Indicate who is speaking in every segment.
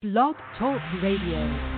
Speaker 1: Blog Talk Radio.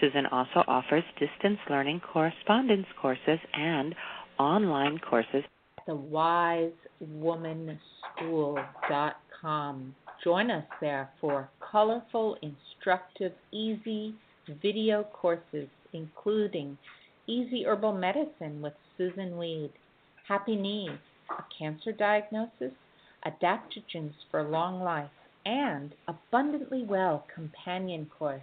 Speaker 2: Susun also offers distance learning correspondence courses and online courses.
Speaker 3: The wisewomanschool.com. Join us there for colorful, instructive, easy video courses, including Easy Herbal Medicine with Susun Weed, Happy Knees, a cancer diagnosis, adaptogens for long life, and Abundantly Well companion course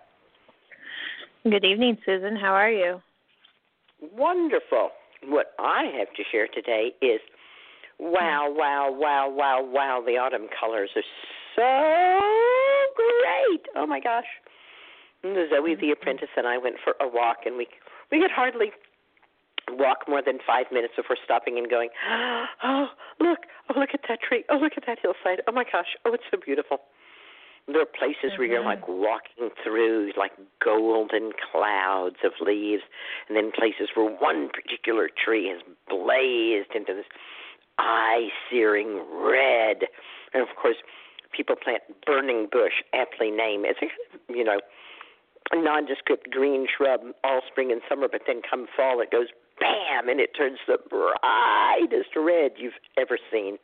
Speaker 4: Good evening, Susun. How are you?
Speaker 5: Wonderful. What I have to share today is wow, mm. wow, wow, wow, wow. The autumn colors are so great. Oh my gosh. Zoe the mm-hmm. apprentice and I went for a walk and we we could hardly walk more than five minutes before stopping and going, Oh, look, oh look at that tree, oh look at that hillside, oh my gosh, oh it's so beautiful. There are places mm-hmm. where you're like mm-hmm. walking through like golden clouds of leaves, and then places where one particular tree has blazed into this eye searing red. And of course, people plant burning bush, aptly named. It's a you know, a nondescript green shrub all spring and summer, but then come fall, it goes bam, and it turns the brightest red you've ever seen.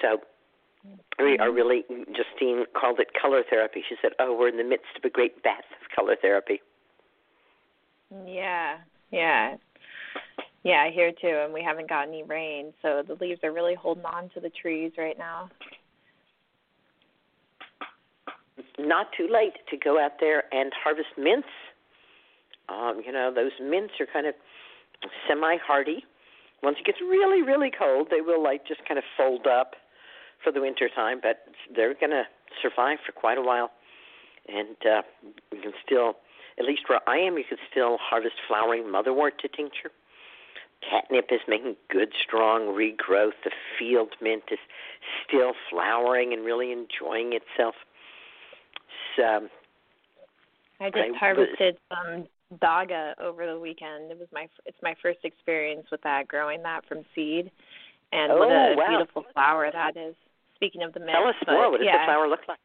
Speaker 5: So we are really Justine called it color therapy. She said, "Oh, we're in the midst of a great bath of color therapy."
Speaker 4: Yeah, yeah, yeah. Here too, and we haven't got any rain, so the leaves are really holding on to the trees right now.
Speaker 5: Not too late to go out there and harvest mints. Um, you know, those mints are kind of semi hardy. Once it gets really, really cold, they will like just kind of fold up for the winter time, but they're going to survive for quite a while. And uh, you can still, at least where I am, you can still harvest flowering motherwort to tincture. Catnip is making good, strong regrowth. The field mint is still flowering and really enjoying itself. So,
Speaker 4: I just
Speaker 5: I
Speaker 4: harvested some dagga over the weekend. It was my it's my first experience with that, growing that from seed, and
Speaker 5: Oh,
Speaker 4: what a
Speaker 5: wow.
Speaker 4: beautiful flower that is. Speaking of the mint,
Speaker 5: tell us
Speaker 4: but
Speaker 5: more. What does
Speaker 4: yeah,
Speaker 5: the flower look like?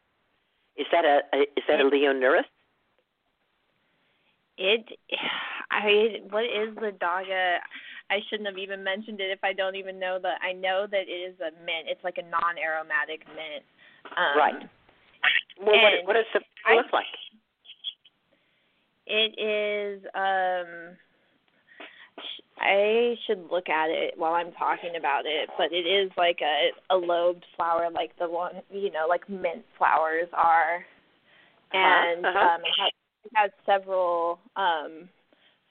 Speaker 5: Is that a, a is that a Leonurus?
Speaker 4: It, I what is the dagga? I shouldn't have even mentioned it if I don't even know that. I know that it is a mint. It's like a non-aromatic mint. Um,
Speaker 5: Right. Well, what, what does the
Speaker 4: I-
Speaker 5: look like?
Speaker 4: It is. um I should look at it while I'm talking about it, but it is like a a lobed flower, like the one you know, like mint flowers are, and
Speaker 5: uh-huh.
Speaker 4: um, it has, it has several um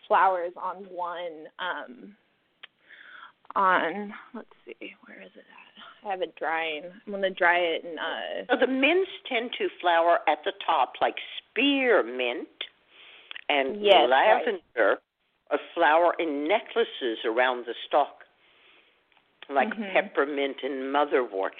Speaker 4: flowers on one um on let's see where is it at i have it drying i'm going to dry it and uh
Speaker 5: So the mints tend to flower at the top, like spearmint and
Speaker 4: Yes, right.
Speaker 5: Or flower in necklaces around the stalk, like
Speaker 4: Mhm.
Speaker 5: peppermint and motherwort.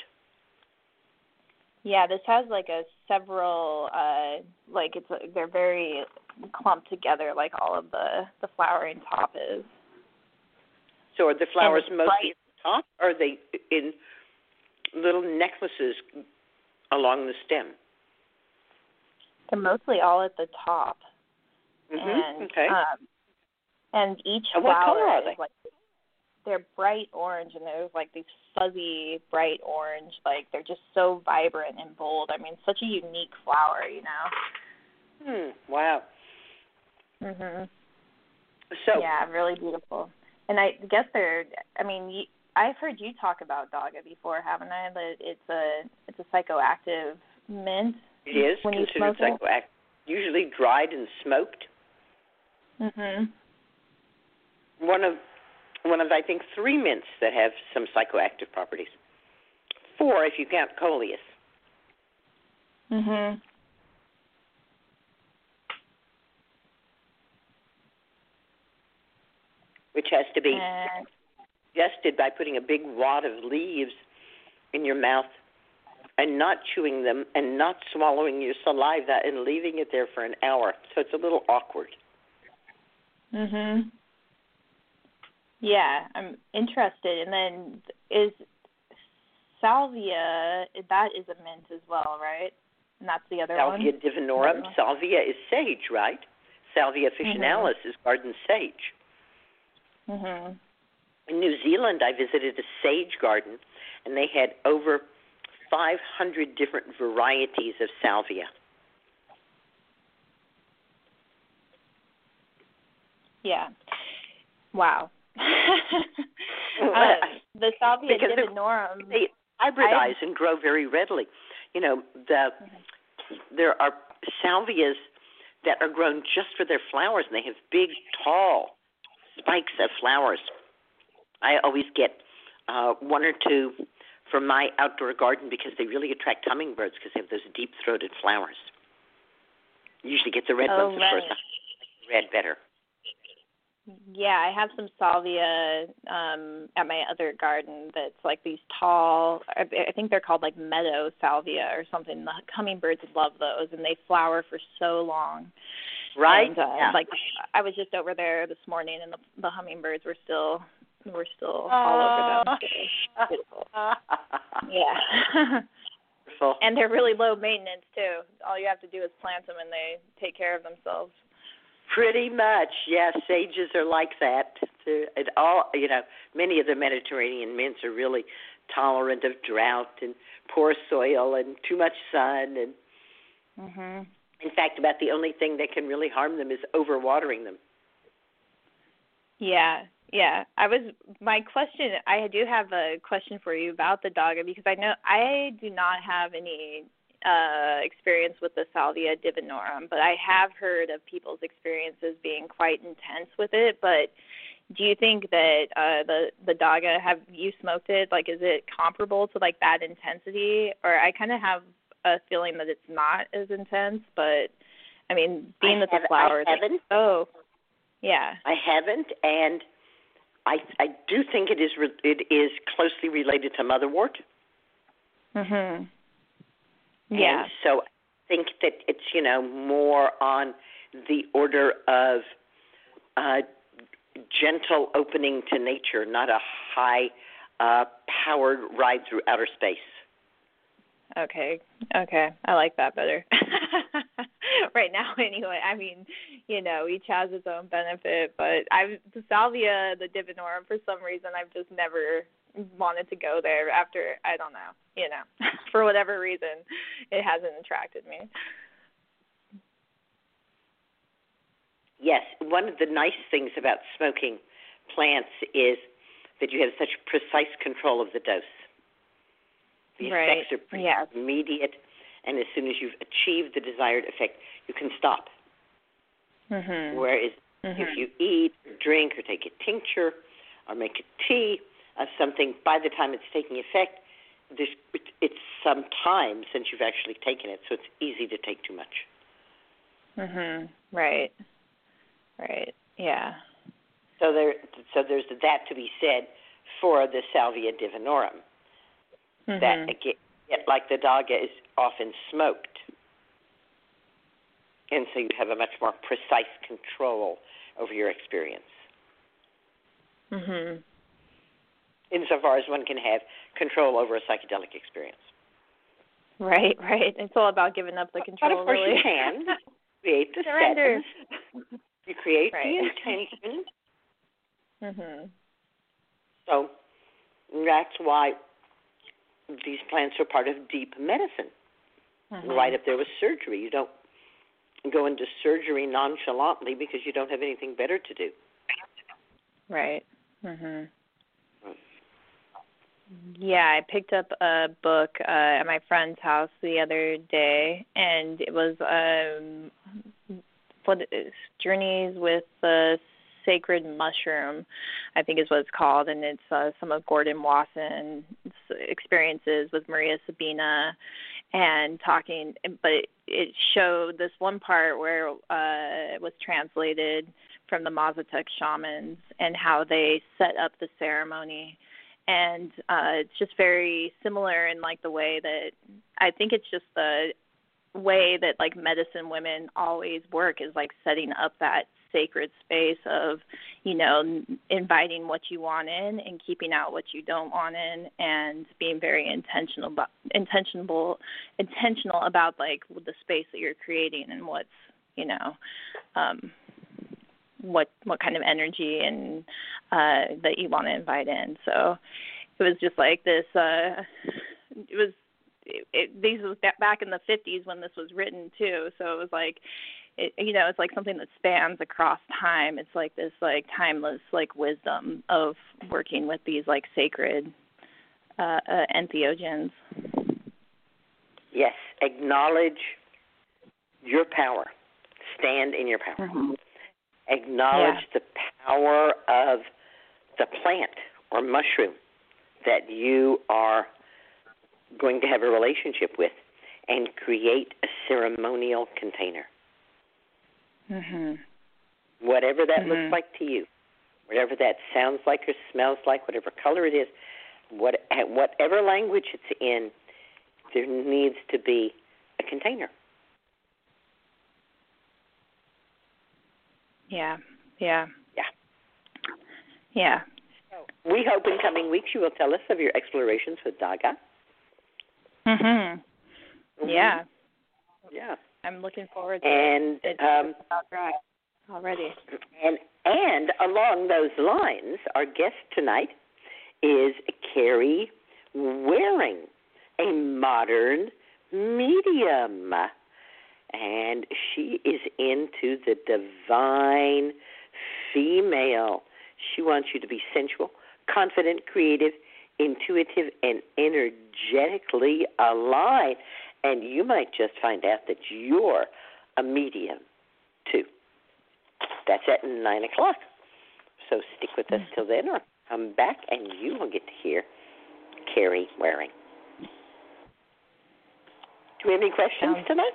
Speaker 4: yeah this has like a several uh like it's a, they're very clumped together like all of the the flowering top is
Speaker 5: So are the flowers mostly
Speaker 4: bright.
Speaker 5: at the top, or are they in little necklaces along the stem?
Speaker 4: they're mostly all at the top
Speaker 5: hmm
Speaker 4: and
Speaker 5: okay.
Speaker 4: um and each
Speaker 5: And what
Speaker 4: flower
Speaker 5: color are
Speaker 4: is
Speaker 5: they?
Speaker 4: like they're bright orange and there's like these fuzzy bright orange like they're just so vibrant and bold i mean such a unique flower you know
Speaker 5: hmm. Wow.
Speaker 4: mhm
Speaker 5: So
Speaker 4: yeah really beautiful and i guess they're i mean you, i've heard you talk about dagga before haven't i that it's a it's a psychoactive mint
Speaker 5: it is
Speaker 4: when you
Speaker 5: considered
Speaker 4: smoke it?
Speaker 5: psychoactive, usually dried and smoked.
Speaker 4: mhm
Speaker 5: one of one of I think three mints that have some psychoactive properties. Four if you count coleus.
Speaker 4: mhm
Speaker 5: which has to be
Speaker 4: and
Speaker 5: digested by putting a big wad of leaves in your mouth and not chewing them and not swallowing your saliva and leaving it there for an hour. So it's a little awkward.
Speaker 4: Mhm. Yeah, I'm interested. And then is salvia that is a mint as well, right? And that's the other one.
Speaker 5: Salvia
Speaker 4: one.
Speaker 5: divinorum. Salvia is sage, right? Salvia officinalis is garden sage.
Speaker 4: Mhm.
Speaker 5: In New Zealand, I visited a sage garden, and they had over 500 different varieties of salvia.
Speaker 4: Yeah. Wow. um, the salvia
Speaker 5: Because
Speaker 4: divinorum.
Speaker 5: They hybridize and grow very readily. You know, the there are salvias that are grown just for their flowers, and they have big, tall spikes of flowers. I always get uh, one or two for my outdoor garden because they really attract hummingbirds because they have those deep-throated flowers. Usually get the red
Speaker 4: Oh,
Speaker 5: ones, of course.
Speaker 4: right.
Speaker 5: I like Red better.
Speaker 4: Yeah, I have some salvia um at my other garden that's like these tall I, I think they're called like meadow salvia or something. The hummingbirds love those and they flower for so long.
Speaker 5: Right?
Speaker 4: And, uh,
Speaker 5: yeah.
Speaker 4: like I was just over there this morning and the the hummingbirds were still were still all over them. So, beautiful. Yeah. And they're really low maintenance too. All you have to do is plant them and they take care of themselves.
Speaker 5: Pretty much, yes. Sages are like that. Too. It all, you know, many of the Mediterranean mints are really tolerant of drought and poor soil and too much sun. And
Speaker 4: Mhm.
Speaker 5: in fact, about the only thing that can really harm them is overwatering them.
Speaker 4: Yeah, yeah. I was my question. I do have a question for you about the Dagga because I know I do not have any uh experience with the Salvia divinorum, but I have heard of people's experiences being quite intense with it. But do you think that uh the the dagga have you smoked it like is it comparable to like that intensity or i kind of have a feeling that it's not as intense but i mean being
Speaker 5: I
Speaker 4: that
Speaker 5: have,
Speaker 4: the flowers
Speaker 5: I haven't.
Speaker 4: oh yeah
Speaker 5: I haven't, and I I do think it is re- it is closely related to motherwort.
Speaker 4: mhm yeah
Speaker 5: And so I think that it's you know more on the order of uh, gentle opening to nature, not a high uh, powered ride through outer space.
Speaker 4: Okay. Okay. I like that better. right now anyway. I mean, you know, each has its own benefit, but I've the salvia, the divinorum for some reason I've just never wanted to go there after I don't know, you know. for whatever reason it hasn't attracted me.
Speaker 5: Yes, one of the nice things about smoking plants is that you have such precise control of the dose. The
Speaker 4: Right.
Speaker 5: effects are pretty
Speaker 4: Yes.
Speaker 5: immediate, and as soon as you've achieved the desired effect, you can stop.
Speaker 4: Mhm.
Speaker 5: Whereas
Speaker 4: Mhm.
Speaker 5: if you eat, or drink, or take a tincture, or make a tea of something, by the time it's taking effect, there's, it's some time since you've actually taken it, so it's easy to take too much.
Speaker 4: Mhm. Right. Right. Yeah.
Speaker 5: So there, so there's that to be said for the Salvia divinorum.
Speaker 4: Mhm.
Speaker 5: That again, like the dagga is often smoked, and so you have a much more precise control over your experience.
Speaker 4: Mhm.
Speaker 5: Insofar as one can have control over a psychedelic experience.
Speaker 4: Right, right. It's all about giving up the control.
Speaker 5: but of course
Speaker 4: really.
Speaker 5: you can create the
Speaker 4: Surrender.
Speaker 5: You create
Speaker 4: Right.
Speaker 5: the intention.
Speaker 4: mhm.
Speaker 5: So that's why these plants are part of deep medicine.
Speaker 4: Mhm.
Speaker 5: Right up there with surgery. You don't go into surgery nonchalantly because you don't have anything better to do.
Speaker 4: Right. Mhm. Yeah, I picked up a book uh at my friend's house the other day and it was um what Journeys with the Sacred Mushroom, I think is what it's called and it's uh some of Gordon Wasson's experiences with Maria Sabina and talking but it showed this one part where uh it was translated from the Mazatec shamans and how they set up the ceremony and uh it's just very similar in like the way that I think it's just the way that like medicine women always work is like setting up that sacred space of you know inviting what you want in and keeping out what you don't want in and being very intentional about intentional intentional about like the space that you're creating and what's you know um what what kind of energy and uh that you want to invite in. So it was just like this uh it was it, it, these was back in the 50s when this was written too. So it was like it, you know it's like something that spans across time. It's like this like timeless like wisdom of working with these like sacred uh, uh entheogens.
Speaker 5: Yes, acknowledge your power. Stand in your power. Acknowledge the power of the plant or mushroom that you are going to have a relationship with and create a ceremonial container.
Speaker 4: mhm
Speaker 5: Whatever that
Speaker 4: Mhm.
Speaker 5: looks like to you, whatever that sounds like or smells like, whatever color it is, what, whatever language it's in, there needs to be a container.
Speaker 4: Yeah yeah
Speaker 5: Yeah.
Speaker 4: yeah
Speaker 5: We hope in coming weeks you will tell us of your explorations with Dagga.
Speaker 4: mhm yeah
Speaker 5: Yeah.
Speaker 4: i'm looking forward to
Speaker 5: And
Speaker 4: it
Speaker 5: um,
Speaker 4: already
Speaker 5: and and along those lines, our guest tonight is Kerrie Wearing, a modern medium. And she is into the divine female. She wants you to be sensual, confident, creative, intuitive, and energetically aligned. And you might just find out that you're a medium too. That's at 9 o'clock. So stick with us till then, or come back and you will get to hear Kerrie Wearing. Do we have any questions tonight?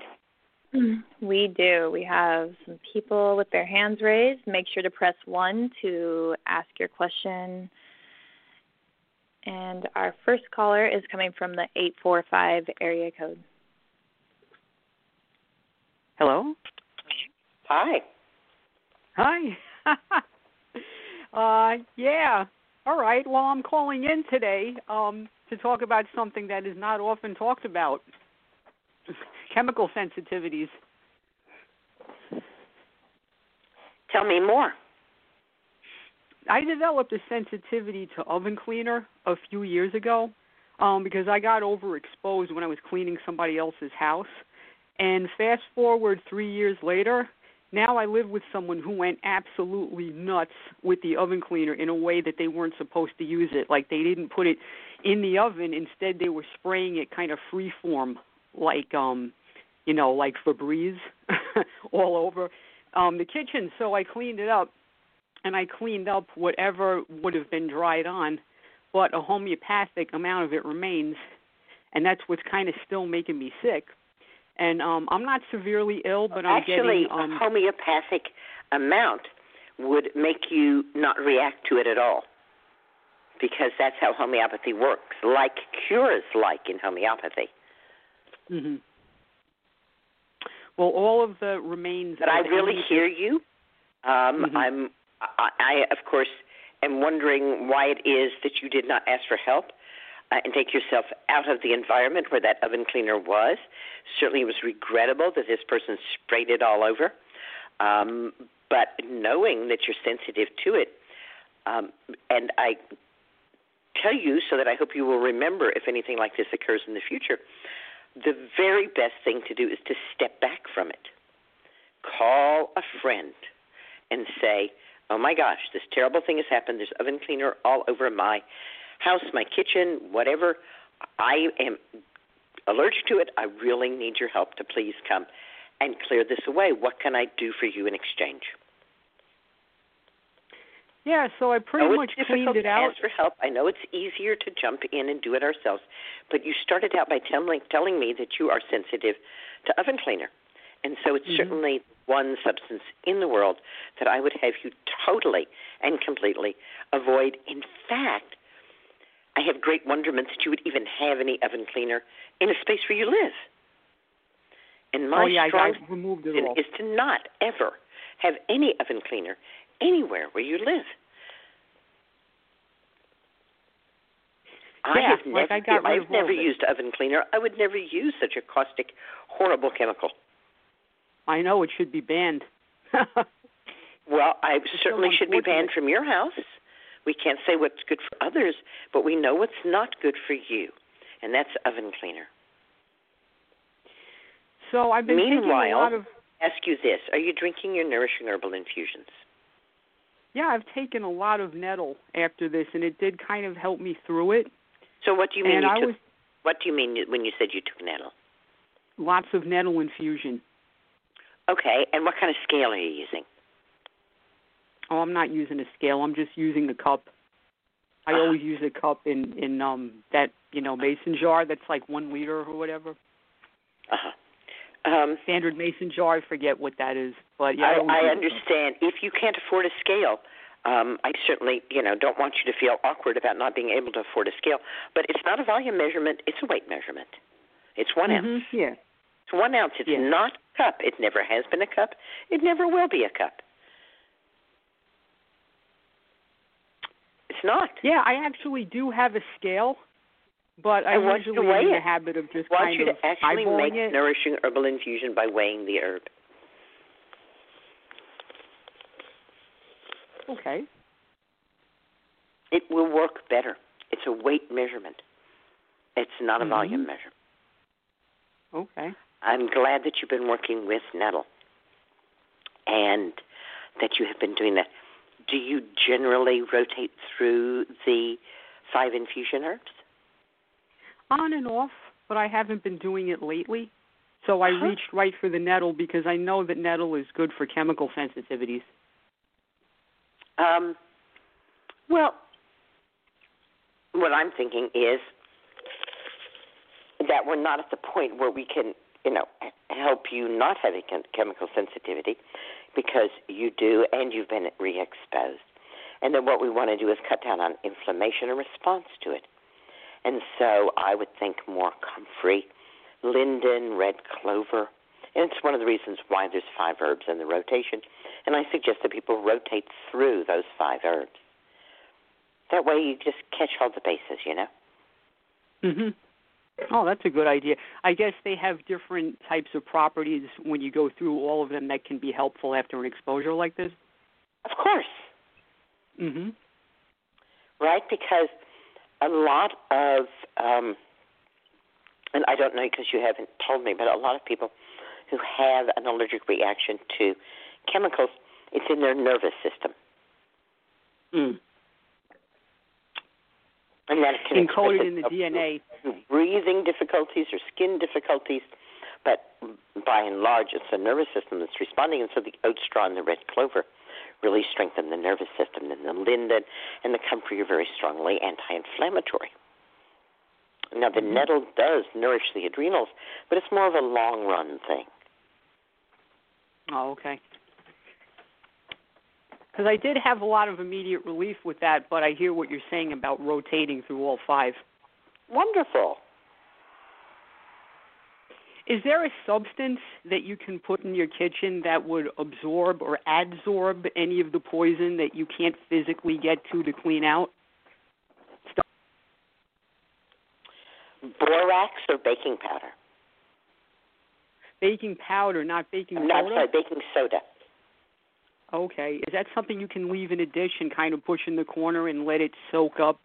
Speaker 4: We do. We have some people with their hands raised. Make sure to press 1 to ask your question. And our first caller is coming from the 845 area code.
Speaker 6: Hello.
Speaker 5: Hi.
Speaker 6: Hi. uh, yeah. All right. Well, I'm calling in today um, to talk about something that is not often talked about: chemical sensitivities.
Speaker 5: Tell me more.
Speaker 6: I developed a sensitivity to oven cleaner a few years ago um, because I got overexposed when I was cleaning somebody else's house. And fast forward three years later, now I live with someone who went absolutely nuts with the oven cleaner in a way that they weren't supposed to use it. Like they didn't put it in the oven. Instead, they were spraying it kind of free form, like um, you know, like Febreze all over um, the kitchen. So I cleaned it up and I cleaned up whatever would have been dried on, but a homeopathic amount of it remains, and that's what's kind of still making me sick. And um I'm not severely ill, but I'm
Speaker 5: Actually,
Speaker 6: getting um
Speaker 5: a homeopathic amount would make you not react to it at all. Because that's how homeopathy works, like cures like in homeopathy.
Speaker 6: Mhm. Well, all of the remains.
Speaker 5: But I really hear you. Um,
Speaker 6: Mhm.
Speaker 5: I'm, I, I, of course, am wondering why it is that you did not ask for help uh, and take yourself out of the environment where that oven cleaner was. Certainly, it was regrettable that this person sprayed it all over. Um, but knowing that you're sensitive to it, um, and I tell you so that I hope you will remember if anything like this occurs in the future. The very best thing to do is to step back from it. Call a friend and say, "Oh my gosh, this terrible thing has happened. There's oven cleaner all over my house, my kitchen, whatever. I am allergic to it. I really need your help to please come and clear this away. What can I do for you in exchange?"
Speaker 6: Yeah, so I pretty
Speaker 5: I
Speaker 6: much
Speaker 5: it's
Speaker 6: cleaned
Speaker 5: difficult
Speaker 6: it
Speaker 5: to
Speaker 6: out.
Speaker 5: ask for help. I know it's easier to jump in and do it ourselves, but you started out by telling telling me that you are sensitive to oven cleaner, and so it's
Speaker 6: Mhm.
Speaker 5: certainly one substance in the world that I would have you totally and completely avoid. In fact, I have great wonderment that you would even have any oven cleaner in a space where you live. And my
Speaker 6: oh yeah,
Speaker 5: strong
Speaker 6: removed it all.
Speaker 5: is to not ever have any oven cleaner anywhere where you live. I
Speaker 6: Yeah,
Speaker 5: have
Speaker 6: like
Speaker 5: never,
Speaker 6: I got
Speaker 5: I've never used oven cleaner. I would never use such a caustic, horrible chemical.
Speaker 6: I know it should be banned.
Speaker 5: Well, I
Speaker 6: so
Speaker 5: certainly should be banned from your house. We can't say what's good for others, but we know what's not good for you, and that's oven cleaner.
Speaker 6: so I've been taking a
Speaker 5: Meanwhile-
Speaker 6: lot of
Speaker 5: Ask you this: Are you drinking your nourishing herbal infusions?
Speaker 6: Yeah, I've taken a lot of nettle after this, and it did kind of help me through it.
Speaker 5: So, what do you mean
Speaker 6: and
Speaker 5: you
Speaker 6: I
Speaker 5: took?
Speaker 6: was
Speaker 5: What do you mean when you said you took nettle?
Speaker 6: lots of nettle infusion.
Speaker 5: Okay, and what kind of scale are you using?
Speaker 6: Oh, I'm not using a scale. I'm just using the cup. I
Speaker 5: Ah.
Speaker 6: always use a cup in in um that you know mason jar that's like one liter or whatever.
Speaker 5: Uh huh. Um,
Speaker 6: Standard mason jar. I forget what that is, but yeah.
Speaker 5: I, I
Speaker 6: a
Speaker 5: understand. If you can't afford a scale, um, I certainly, you know, don't want you to feel awkward about not being able to afford a scale. But it's not a volume measurement; it's a weight measurement. It's one
Speaker 6: Mhm,
Speaker 5: ounce.
Speaker 6: Yeah.
Speaker 5: It's one ounce. It's
Speaker 6: Yeah.
Speaker 5: not a cup. It never has been a cup. It never will be a cup. It's not.
Speaker 6: Yeah, I actually do have a scale, but I
Speaker 5: I want you to
Speaker 6: usually am in
Speaker 5: weigh
Speaker 6: the habit of just
Speaker 5: I want
Speaker 6: kind
Speaker 5: you
Speaker 6: of
Speaker 5: to actually make
Speaker 6: it.
Speaker 5: nourishing herbal infusion by weighing the herb.
Speaker 6: Okay.
Speaker 5: It will work better. It's a weight measurement. It's not a
Speaker 6: Mhm.
Speaker 5: volume measure.
Speaker 6: Okay.
Speaker 5: I'm glad that you've been working with nettle and that you have been doing that. Do you generally rotate through the five infusion herbs?
Speaker 6: On and off, but I haven't been doing it lately. So I
Speaker 5: Uh-huh.
Speaker 6: reached right for the nettle because I know that nettle is good for chemical sensitivities.
Speaker 5: Um, Well, what I'm thinking is that we're not at the point where we can, you know, help you not have a chemical sensitivity because you do and you've been re-exposed. And then what we want to do is cut down on inflammation and response to it. And so I would think more comfrey, linden, red clover. And it's one of the reasons why there's five herbs in the rotation. And I suggest that people rotate through those five herbs. That way you just catch all the bases, you know?
Speaker 6: Mhm. Oh, that's a good idea. I guess they have different types of properties when you go through all of them that can be helpful after an exposure like this.
Speaker 5: Of course.
Speaker 6: Mhm.
Speaker 5: Right, because a lot of um and I don't know because you haven't told me, but a lot of people who have an allergic reaction to chemicals, it's in their nervous system.
Speaker 6: Mm.
Speaker 5: And that can
Speaker 6: encoded in the DNA.
Speaker 5: Breathing difficulties or skin difficulties, but by and large, it's the nervous system that's responding. And so the oat straw and the red clover really strengthen the nervous system, and the linden and the comfrey are very strongly anti-inflammatory. Now, the
Speaker 6: Mhm.
Speaker 5: nettle does nourish the adrenals, but it's more of a long run thing.
Speaker 6: Oh, okay. Because I did have a lot of immediate relief with that, but I hear what you're saying about rotating through all five.
Speaker 5: Wonderful.
Speaker 6: Is there a substance that you can put in your kitchen that would absorb or adsorb any of the poison that you can't physically get to to clean out? Stuff.
Speaker 5: Borax or baking powder?
Speaker 6: Baking powder, not baking
Speaker 5: No, I'm sorry, baking soda.
Speaker 6: Okay. Is that something you can leave in a dish and kind of push in the corner and let it soak up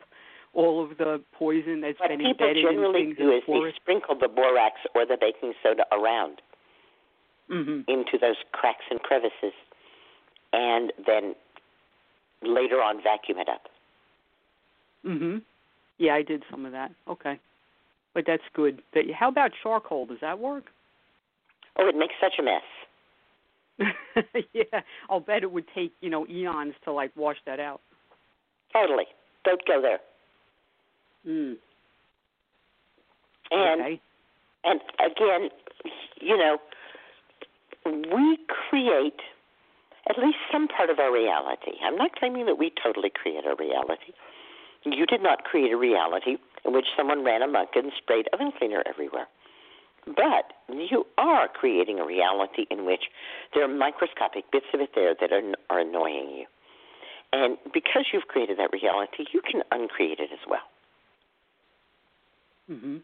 Speaker 6: all of the poison that's
Speaker 5: What
Speaker 6: been
Speaker 5: people
Speaker 6: embedded in
Speaker 5: generally
Speaker 6: things
Speaker 5: do
Speaker 6: in the
Speaker 5: is they sprinkle the borax or the baking soda around
Speaker 6: hmm
Speaker 5: into those cracks and crevices, and then later on vacuum it up.
Speaker 6: Mhm. Yeah, I did some of that. Okay. But that's good. That how about charcoal? Does that work?
Speaker 5: Oh, it makes such a mess.
Speaker 6: yeah, I'll bet it would take, you know, eons to like wash that out.
Speaker 5: Totally. Don't go there.
Speaker 6: Mm.
Speaker 5: And
Speaker 6: okay.
Speaker 5: and again, you know, we create at least some part of our reality. I'm not claiming that we totally create our reality. You did not create a reality in which someone ran amok and sprayed oven cleaner everywhere. But you are creating a reality in which there are microscopic bits of it there that are, are annoying you. And because you've created that reality, you can uncreate it as well.
Speaker 6: Mhm.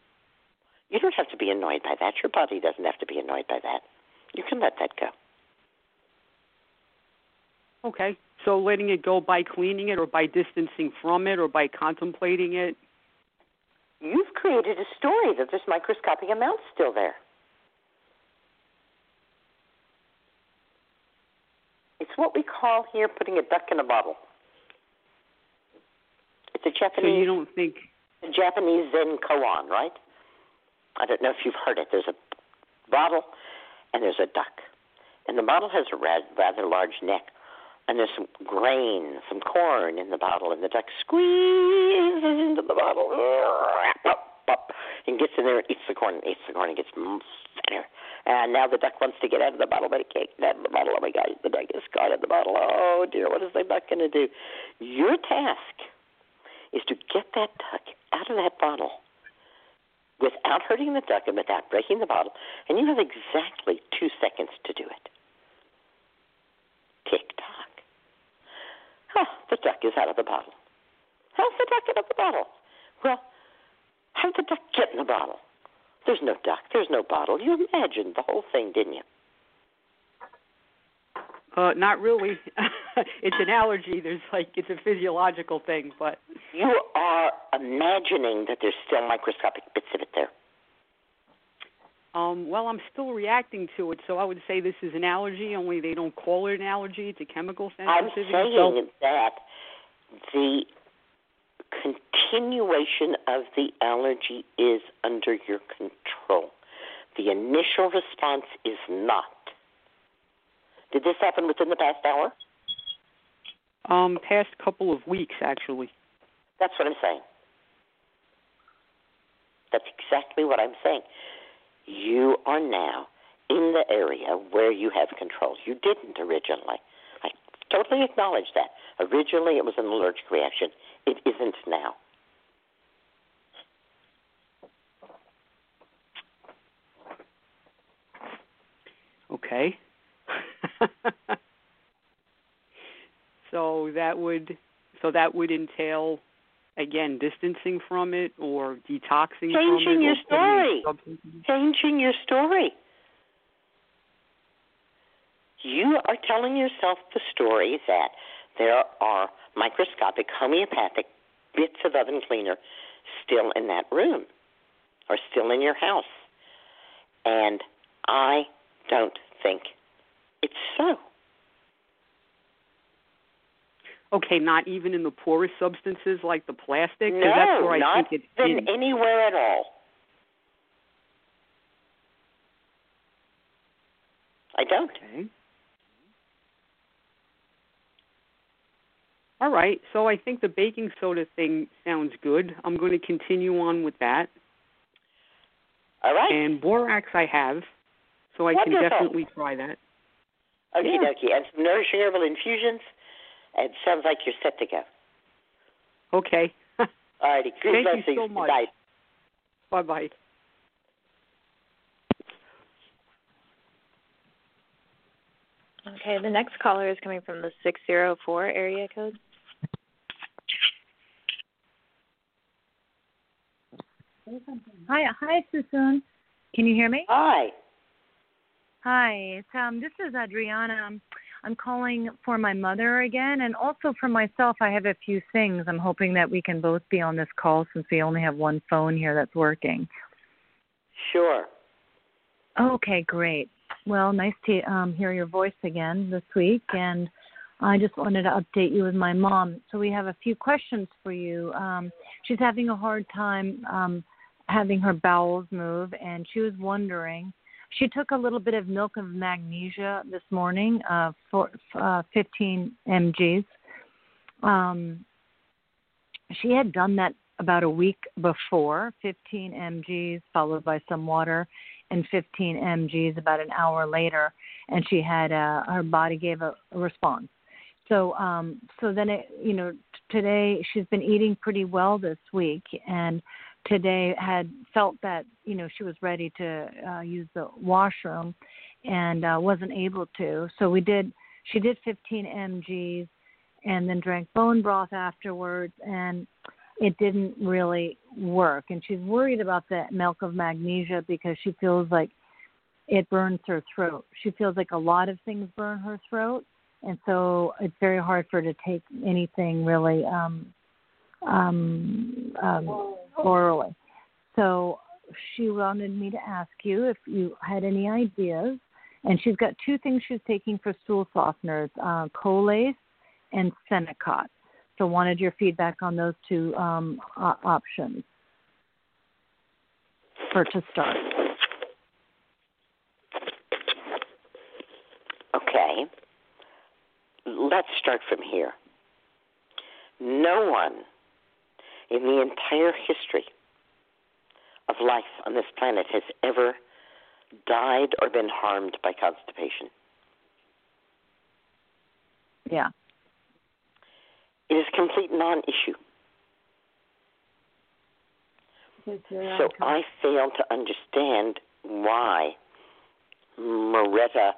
Speaker 5: You don't have to be annoyed by that. Your body doesn't have to be annoyed by that. You can let that go.
Speaker 6: Okay. So letting it go by cleaning it or by distancing from it or by contemplating it.
Speaker 5: You've created a story that there's microscopic amounts still there. It's what we call here putting a duck in a bottle. It's a Japanese.
Speaker 6: So you don't think
Speaker 5: Japanese Zen koan, right? I don't know if you've heard it. There's a bottle and there's a duck. And the bottle has a rather, rather large neck. And there's some grain, some corn in the bottle, and the duck squeezes into the bottle and gets in there and eats the corn and eats the corn and gets fatter. And now the duck wants to get out of the bottle, but it can't get out of the bottle. Oh my God, the duck is caught in the bottle. Oh dear, what is the duck going to do? Your task is to get that duck out of that bottle without hurting the duck and without breaking the bottle, and you have exactly two seconds to do it. Tick tock. Oh, the duck is out of the bottle. How's the duck out of the bottle? Well, how did the duck get in the bottle? There's no duck. There's no bottle. You imagined the whole thing, didn't you?
Speaker 6: Uh not really. it's an allergy. There's like it's a physiological thing, but
Speaker 5: You are imagining that there's still microscopic bits of it there.
Speaker 6: um well I'm still reacting to it, so I would say this is an allergy, only they don't call it an allergy, it's a chemical sensitivity.
Speaker 5: I'm saying
Speaker 6: so
Speaker 5: that the continuation of the allergy is under your control. The initial response is not. Did this happen within the past hour?
Speaker 6: Um, past couple of weeks, actually.
Speaker 5: That's what I'm saying. That's exactly what I'm saying. You are now in the area where you have control. You didn't originally. I totally acknowledge that. Originally, it was an allergic reaction. It isn't now.
Speaker 6: Okay. so that would so that would entail again distancing from it or detoxing
Speaker 5: Changing
Speaker 6: from it
Speaker 5: your story. Changing your story. You are telling yourself the story that there are microscopic homeopathic bits of oven cleaner still in that room or still in your house. And I don't think it's so.
Speaker 6: Okay, not even in the porous substances like the plastic.
Speaker 5: no,
Speaker 6: that's where I
Speaker 5: not
Speaker 6: think it's in.
Speaker 5: anywhere at all. I don't.
Speaker 6: Okay. All right, so I think the baking soda thing sounds good. I'm going to continue on with that.
Speaker 5: All right.
Speaker 6: And borax I have, so I
Speaker 5: Wonderful.
Speaker 6: can definitely try that.
Speaker 5: Okie
Speaker 6: yeah.
Speaker 5: dokie. And some nourishing herbal infusions. It sounds like you're set to go.
Speaker 6: Okay.
Speaker 5: All righty. Good
Speaker 6: Thank you
Speaker 5: blessings.
Speaker 6: so much.
Speaker 5: Bye.
Speaker 6: bye bye.
Speaker 4: Okay, the next caller is coming from the 604 area code.
Speaker 1: Hi, hi, Susun. Can you hear me?
Speaker 5: Hi.
Speaker 1: Hi, um, this is Adriana. I'm, I'm calling for my mother again, and also for myself. I have a few things. I'm hoping that we can both be on this call since we only have one phone here that's working.
Speaker 5: Sure.
Speaker 1: Okay, great. Well, nice to um, hear your voice again this week, and I just wanted to update you with my mom. So we have a few questions for you. Um, she's having a hard time um, having her bowels move, and she was wondering. She took a little bit of milk of magnesia this morning, uh, for uh, 15 mg's. Um, she had done that about a week before, 15 mg's followed by some water, and 15 mg's about an hour later, and she had uh, her body gave a, a response. So um, so then it you know today she's been eating pretty well this week, and today had felt that you know she was ready to uh, use the washroom, and uh, wasn't able to. So we did. She did 15 mg's, and then drank bone broth afterwards, and it didn't really work. And she's worried about the milk of magnesia because she feels like it burns her throat. She feels like a lot of things burn her throat, and so it's very hard for her to take anything really um, um, um, orally. So she wanted me to ask you if you had any ideas. And she's got two things she's taking for stool softeners: uh, Colace and Senokot. So wanted your feedback on those two um, uh, options for to start.
Speaker 5: Okay. Let's start from here. No one in the entire history of life on this planet has ever died or been harmed by constipation.
Speaker 1: Yeah.
Speaker 5: It is a complete non issue. So I fail to understand why Moretta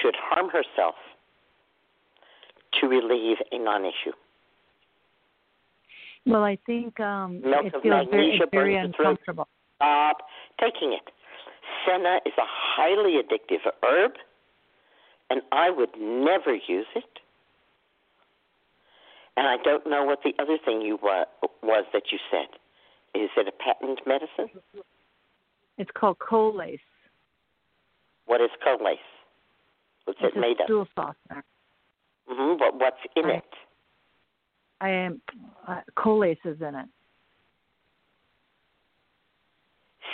Speaker 5: should harm herself to relieve a non issue.
Speaker 1: Well, I think um,
Speaker 5: Milk
Speaker 1: it
Speaker 5: of
Speaker 1: feels very,
Speaker 5: magnesia
Speaker 1: it's very
Speaker 5: burns the throat.
Speaker 1: uncomfortable.
Speaker 5: Stop taking it. Senna is a highly addictive herb, and I would never use it. And I don't know what the other thing you wa- was that you said. Is it a patent medicine?
Speaker 1: It's called Colace.
Speaker 5: What is colace? What's
Speaker 1: It's
Speaker 5: it made of?
Speaker 1: stool softener.
Speaker 5: hmm But what's in
Speaker 1: Right.
Speaker 5: it?
Speaker 1: I am uh, Colace is in it.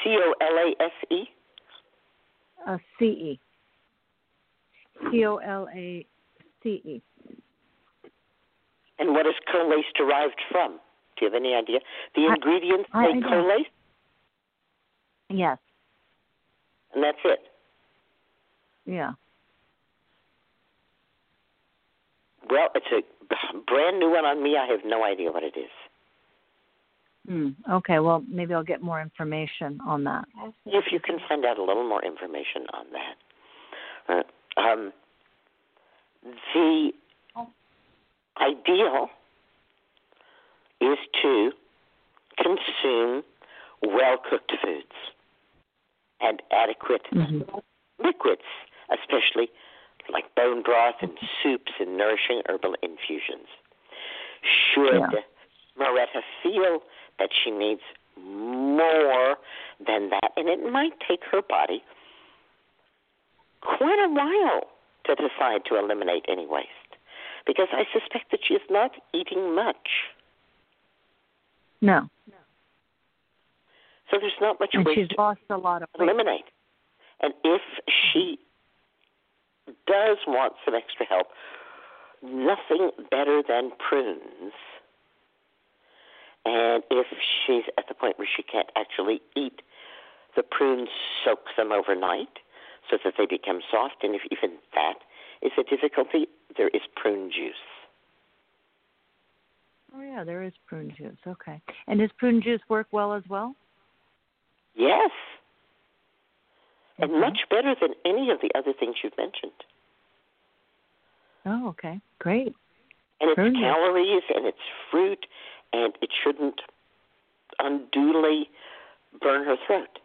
Speaker 5: C O L A S E.
Speaker 1: Uh, C E. C O L A C E.
Speaker 5: And what is colace derived from? Do you have any idea? The ingredients
Speaker 1: I,
Speaker 5: make
Speaker 1: I
Speaker 5: colace?
Speaker 1: Yes.
Speaker 5: And that's it.
Speaker 1: Yeah.
Speaker 5: Well, it's a brand new one on me. I have no idea what it is.
Speaker 1: Mm, okay, well, maybe I'll get more information on that.
Speaker 5: If you can find out a little more information on that. Uh, um, the ideal is to consume well cooked foods and adequate
Speaker 1: Mm-hmm.
Speaker 5: liquids, especially like bone broth and soups and nourishing herbal infusions. Should
Speaker 1: Yeah.
Speaker 5: Moretta feel that she needs more than that, and it might take her body quite a while to decide to eliminate any waste, because I suspect that she is not eating much.
Speaker 1: No.
Speaker 5: So there's not much
Speaker 1: And
Speaker 5: waste
Speaker 1: she's
Speaker 5: to
Speaker 1: lost a lot of weight.
Speaker 5: eliminate. And if she does want some extra help, nothing better than prunes. And if she's at the point where she can't actually eat the prunes, soak them overnight so that they become soft. And if even that is a difficulty, there is prune juice.
Speaker 1: Oh yeah, there is prune juice. Okay. And does prune juice work well as well?
Speaker 5: Yes, and
Speaker 1: mm-hmm.
Speaker 5: much better than any of the other things you've mentioned.
Speaker 1: Oh, okay. Great.
Speaker 5: and it's
Speaker 1: Prune juice.
Speaker 5: calories and it's fruit and it shouldn't unduly burn her throat.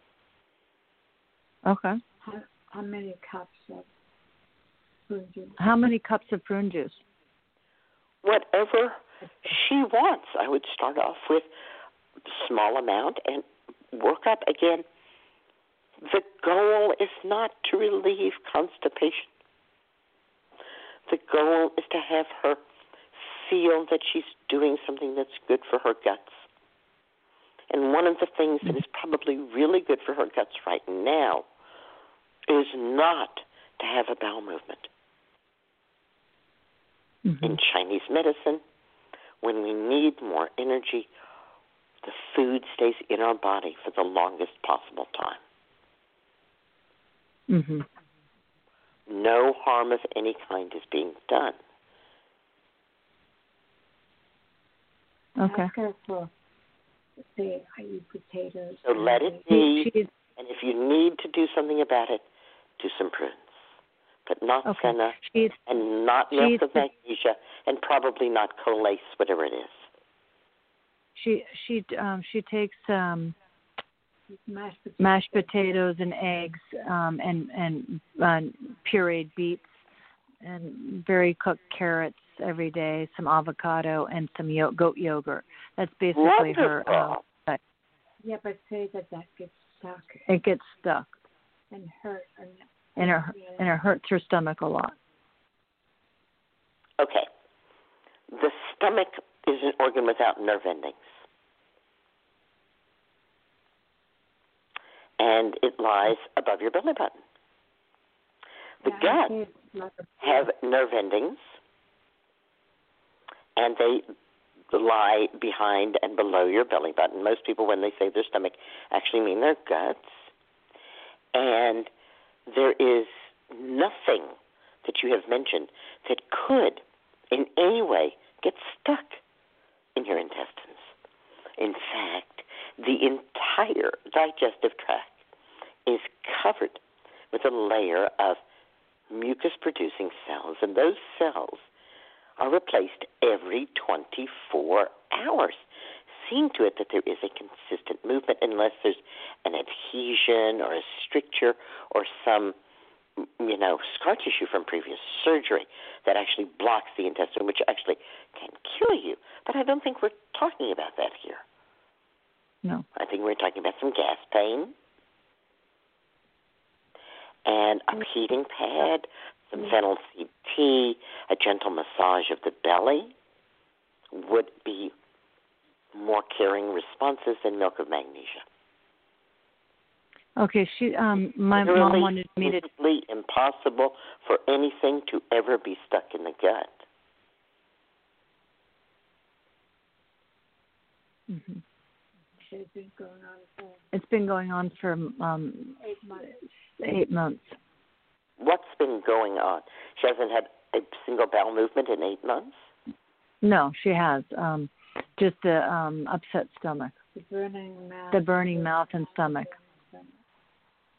Speaker 1: Okay.
Speaker 7: How, how many cups of fruit juice?
Speaker 1: How many cups of prune juice?
Speaker 5: Whatever she wants, I would start off with a small amount and work up again. The goal is not to relieve constipation. The goal is to have her feel that she's doing something that's good for her guts. And one of the things that is probably really good for her guts right now is not to have a bowel movement.
Speaker 1: Mm-hmm.
Speaker 5: In Chinese medicine, when we need more energy, the food stays in our body for the longest possible time.
Speaker 1: Mhm.
Speaker 5: No harm of any kind is being done.
Speaker 1: Okay.
Speaker 7: Ask for, say, I eat potatoes.
Speaker 5: So let it be, and if you need to do something about it, do some prunes. But not
Speaker 1: okay.
Speaker 5: senna
Speaker 1: She's
Speaker 5: and not milk
Speaker 1: she's-
Speaker 5: of magnesia and probably not colace, whatever it is.
Speaker 1: she she um she takes um
Speaker 7: Mashed potatoes.
Speaker 1: mashed potatoes and eggs um and and uh, pureed beets and very cooked carrots every day, some avocado and some yo- goat yogurt. That's basically her
Speaker 5: Wonderful.
Speaker 1: uh,
Speaker 7: Yeah, but say that that gets stuck
Speaker 1: it gets stuck
Speaker 7: and hurt. And,
Speaker 1: and it and it hurts her stomach a lot.
Speaker 5: Okay. The stomach is an organ without nerve endings. And it lies above your belly button. The
Speaker 7: Yeah,
Speaker 5: gut
Speaker 7: say it's like a-
Speaker 5: have nerve endings, and they lie behind and below your belly button. Most people, when they say their stomach, actually mean their guts. And there is nothing that you have mentioned that could, in any way, get stuck in your intestines. In fact, the entire digestive tract is covered with a layer of mucus producing cells, and those cells are replaced every 24 hours. Seeing to it that there is a consistent movement, unless there's an adhesion or a stricture or some, you know, scar tissue from previous surgery that actually blocks the intestine, which actually can kill you. But I don't think we're talking about that here.
Speaker 1: No.
Speaker 5: I think we're talking about some gas pain and a heating pad, some fennel seed tea, a gentle massage of the belly would be more caring responses than milk of magnesia.
Speaker 1: Okay, she um my
Speaker 5: Literally
Speaker 1: mom wanted me to
Speaker 5: physically impossible for anything to ever be stuck in the gut.
Speaker 1: Mhm.
Speaker 7: It's been going on for
Speaker 1: It's been going on for um
Speaker 7: eight months.
Speaker 1: 8 months.
Speaker 5: What's been going on? She hasn't had a single bowel movement in eight months.
Speaker 1: No, she has um just the um upset stomach.
Speaker 7: The burning mouth.
Speaker 1: The burning mouth and stomach.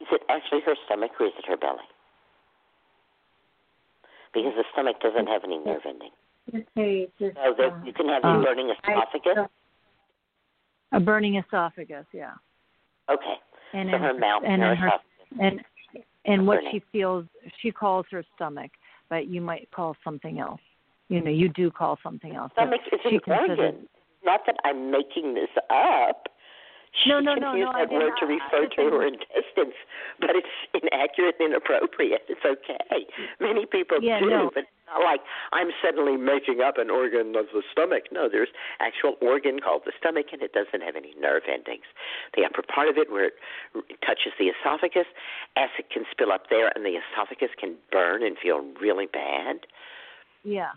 Speaker 5: Is it actually her stomach or is it her belly? Because the stomach doesn't have any nerve ending.
Speaker 7: Okay, just,
Speaker 5: So there, you can have a burning esophagus.
Speaker 1: A burning esophagus, yeah.
Speaker 5: Okay.
Speaker 1: And
Speaker 5: So
Speaker 1: in
Speaker 5: her mouth
Speaker 1: and in her and and what
Speaker 5: Burning.
Speaker 1: she feels she calls her stomach, but you might call something else. You know, you do call something else.
Speaker 5: Stomach is
Speaker 1: she
Speaker 5: an
Speaker 1: considers-
Speaker 5: organ. Not that I'm making this up. She
Speaker 1: No, no,
Speaker 5: can
Speaker 1: no,
Speaker 5: use
Speaker 1: no,
Speaker 5: that word
Speaker 1: didn't-
Speaker 5: to refer to her intestines, but it's inaccurate and inappropriate. It's okay. Many people
Speaker 1: Yeah,
Speaker 5: do,
Speaker 1: no.
Speaker 5: but it's not like I'm suddenly making up an organ of the stomach. No, there's actual organ called the stomach, and it doesn't have any nerve endings. The upper part of it, where it touches the esophagus, acid can spill up there, and the esophagus can burn and feel really bad.
Speaker 1: Yeah.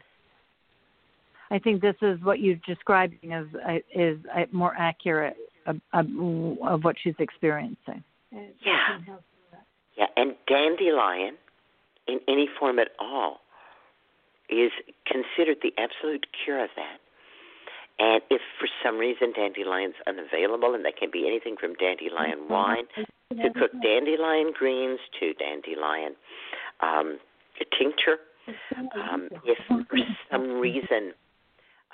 Speaker 1: I think this is what you're describing as uh, is uh, more accurate of, of, of what she's experiencing.
Speaker 5: Yeah.
Speaker 7: doesn't help her.
Speaker 5: Yeah, and dandelion, in any form at all, is considered the absolute cure of that. And if for some reason dandelion's unavailable, and that can be anything from dandelion wine to cook dandelion greens to dandelion um, tincture, um, if for some reason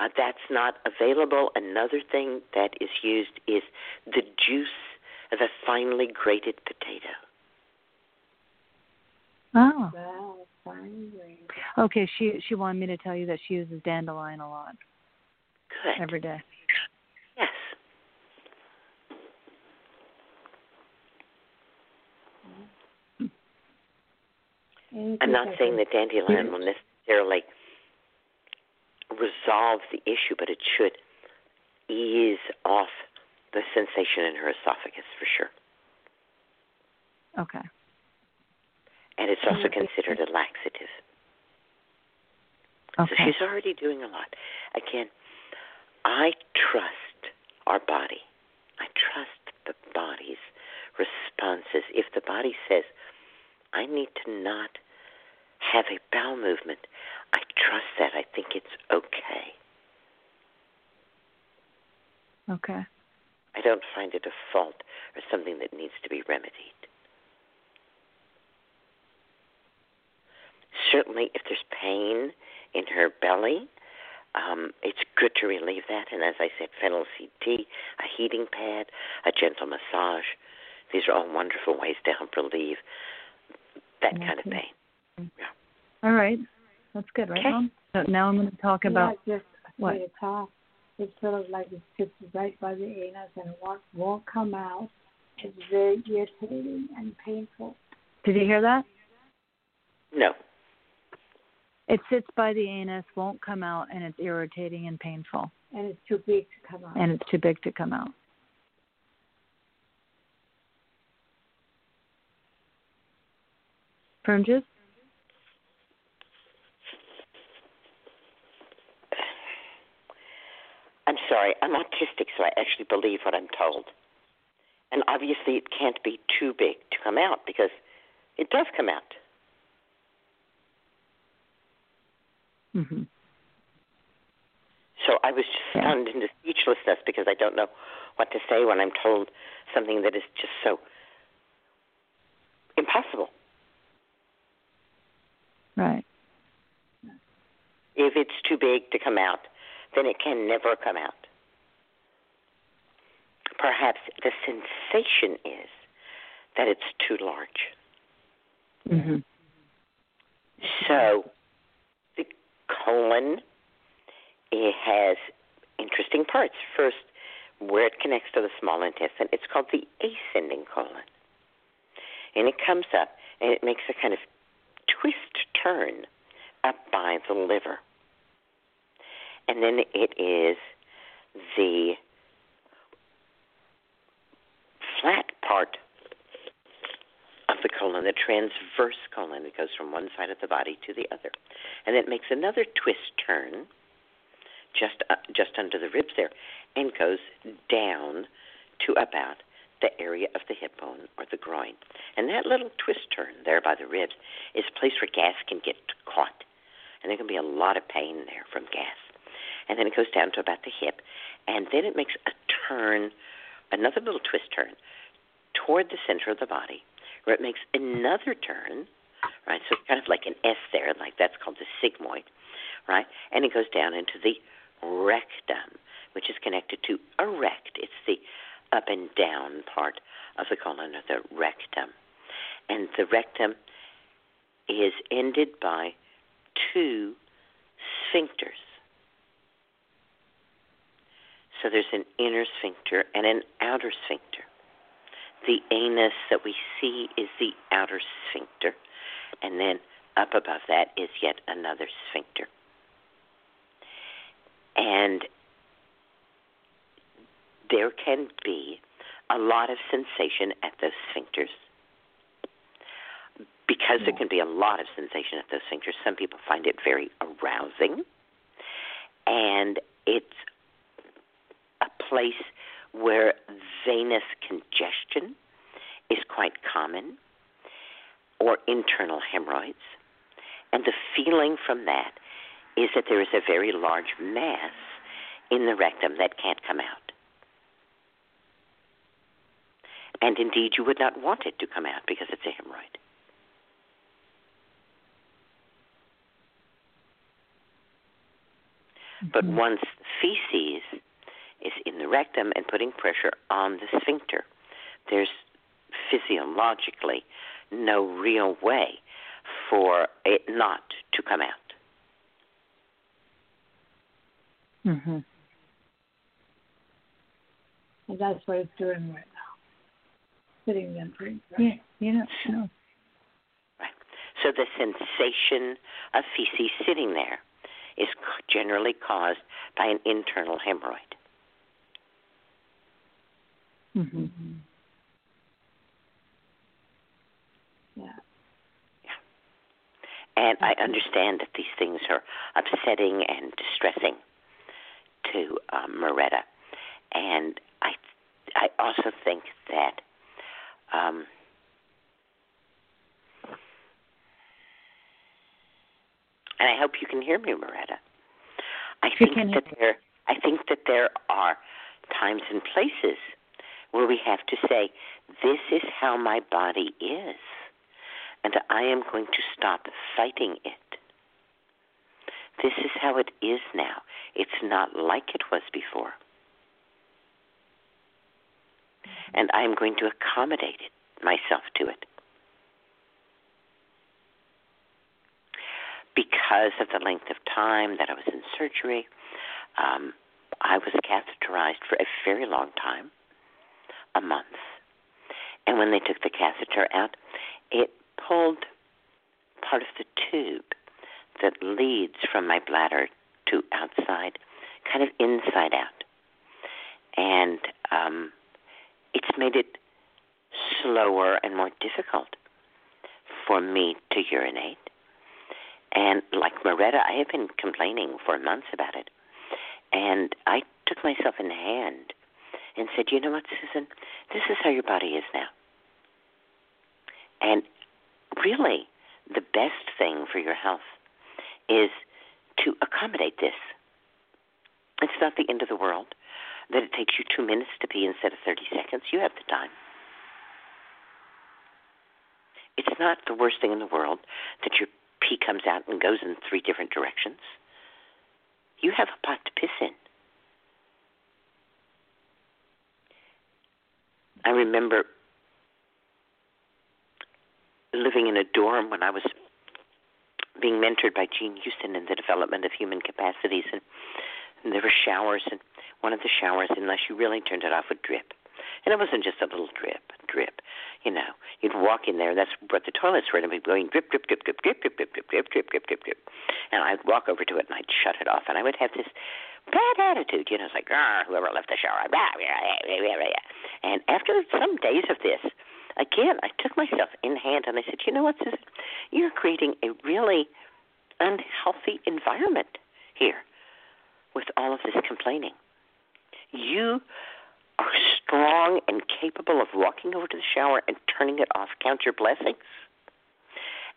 Speaker 5: uh, that's not available, another thing that is used is the juice of a finely grated potato.
Speaker 1: Oh.
Speaker 7: Wow, finally.
Speaker 1: Okay, she she wanted me to tell you that she uses dandelion a lot
Speaker 5: Good.
Speaker 1: every day.
Speaker 5: Yes. I'm not saying that dandelion will necessarily resolve the issue, but it should ease off the sensation in her esophagus for sure.
Speaker 1: Okay.
Speaker 5: And it's also considered a laxative.
Speaker 1: Okay.
Speaker 5: So she's already doing a lot. Again, I trust our body. I trust the body's responses. If the body says, I need to not have a bowel movement, I trust that. I think it's okay.
Speaker 1: Okay.
Speaker 5: I don't find it a fault or something that needs to be remedied. Certainly, if there's pain in her belly, um, it's good to relieve that. And as I said, fennel seed tea, a heating pad, a gentle massage. These are all wonderful ways to help relieve that kind of pain.
Speaker 1: All right. That's good, right,
Speaker 5: Okay.
Speaker 1: Mom? So now I'm going to talk about
Speaker 7: not just
Speaker 1: what?
Speaker 7: the top. It's sort of like it sits right by the anus and won't, won't come out. It's very irritating and painful.
Speaker 1: Did you hear that?
Speaker 5: No.
Speaker 1: It sits by the anus, won't come out, and it's irritating and painful,
Speaker 7: And it's too big to come out.
Speaker 1: and it's too big to come out. Fern juice?
Speaker 5: I'm sorry, I'm autistic, so I actually believe what I'm told. And obviously, it can't be too big to come out because it does come out.
Speaker 1: Mm-hmm.
Speaker 5: So I was just
Speaker 1: Yeah.
Speaker 5: stunned into speechlessness because I don't know what to say when I'm told something that is just so impossible.
Speaker 1: Right.
Speaker 5: If it's too big to come out, then it can never come out. Perhaps the sensation is that it's too large.
Speaker 1: Mm-hmm.
Speaker 5: So the colon it has interesting parts. First, where it connects to the small intestine, it's called the ascending colon. And it comes up and it makes a kind of twist turn up by the liver. And then it is the flat part of the colon, the transverse colon. It goes from one side of the body to the other. And it makes another twist turn just uh, just under the ribs there, and goes down to about the area of the hip bone or the groin. And that little twist turn there by the ribs is a place where gas can get caught. And there can be a lot of pain there from gas. And then it goes down to about the hip. And then it makes a turn, another little twist turn toward the center of the body, where it makes another turn, right? So it's kind of like an S there, like that's called the sigmoid, right? And it goes down into the rectum, which is connected to erect. It's the up and down part of the colon or the rectum. And the rectum is ended by two sphincters. So there's an inner sphincter and an outer sphincter. The anus that we see is the outer sphincter, and then up above that is yet another sphincter. And there can be a lot of sensation at those sphincters. Because there can be a lot of sensation at those sphincters, some people find it very arousing. And it's place where venous congestion is quite common or internal hemorrhoids. And the feeling from that is that there is a very large mass in the rectum that can't come out. And indeed, you would not want it to come out because it's a hemorrhoid. Mm-hmm. But once feces is in the rectum and putting pressure on the sphincter, there's physiologically no real way for it not to come out.
Speaker 7: Mhm. And that's what it's doing right now. sitting there. Right? Yeah, yeah, no.
Speaker 5: Right. So the sensation of feces sitting there is generally caused by an internal hemorrhoid.
Speaker 7: Mm-hmm. Yeah.
Speaker 5: Yeah. And I understand that these things are upsetting and distressing to um, Moretta, and I, I also think that um, and I hope you can hear me, Moretta. I think that there I think that there are times and places where we have to say, This is how my body is and I am going to stop fighting it. This is how it is now. It's not like it was before and I'm going to accommodate it, myself to it. Because of the length of time that I was in surgery, um, I was catheterized for a very long time, a month. And when they took the catheter out, it pulled part of the tube that leads from my bladder to outside, kind of inside out. And um, it's made it slower and more difficult for me to urinate. And like Moretta, I have been complaining for months about it. And I took myself in hand and said, You know what, Susun? This is how your body is now. And really, the best thing for your health is to accommodate this. It's not the end of the world that it takes you two minutes to pee instead of 30 seconds, you have the time. It's not the worst thing in the world that your pee comes out and goes in three different directions. You have a pot to piss in. I remember living in a dorm when I was being mentored by Jean Houston in the development of human capacities, and, and there were showers, and one of the showers, unless you really turned it off, would drip. And it wasn't just a little drip, drip. You know, you'd walk in there, and that's what the toilets were, and it'd be going drip, drip, drip, drip, drip, drip, drip, drip, drip, drip, drip, drip, drip. And I'd walk over to it, and I'd shut it off, and I would have this bad attitude. You know, it's like, whoever left the shower. Blah, blah, blah. And after some days of this, again, I took myself in hand, and I said, you know what, Susun? You're creating a really unhealthy environment here with all of this complaining. You are strong and capable of walking over to the shower and turning it off. Count your blessings.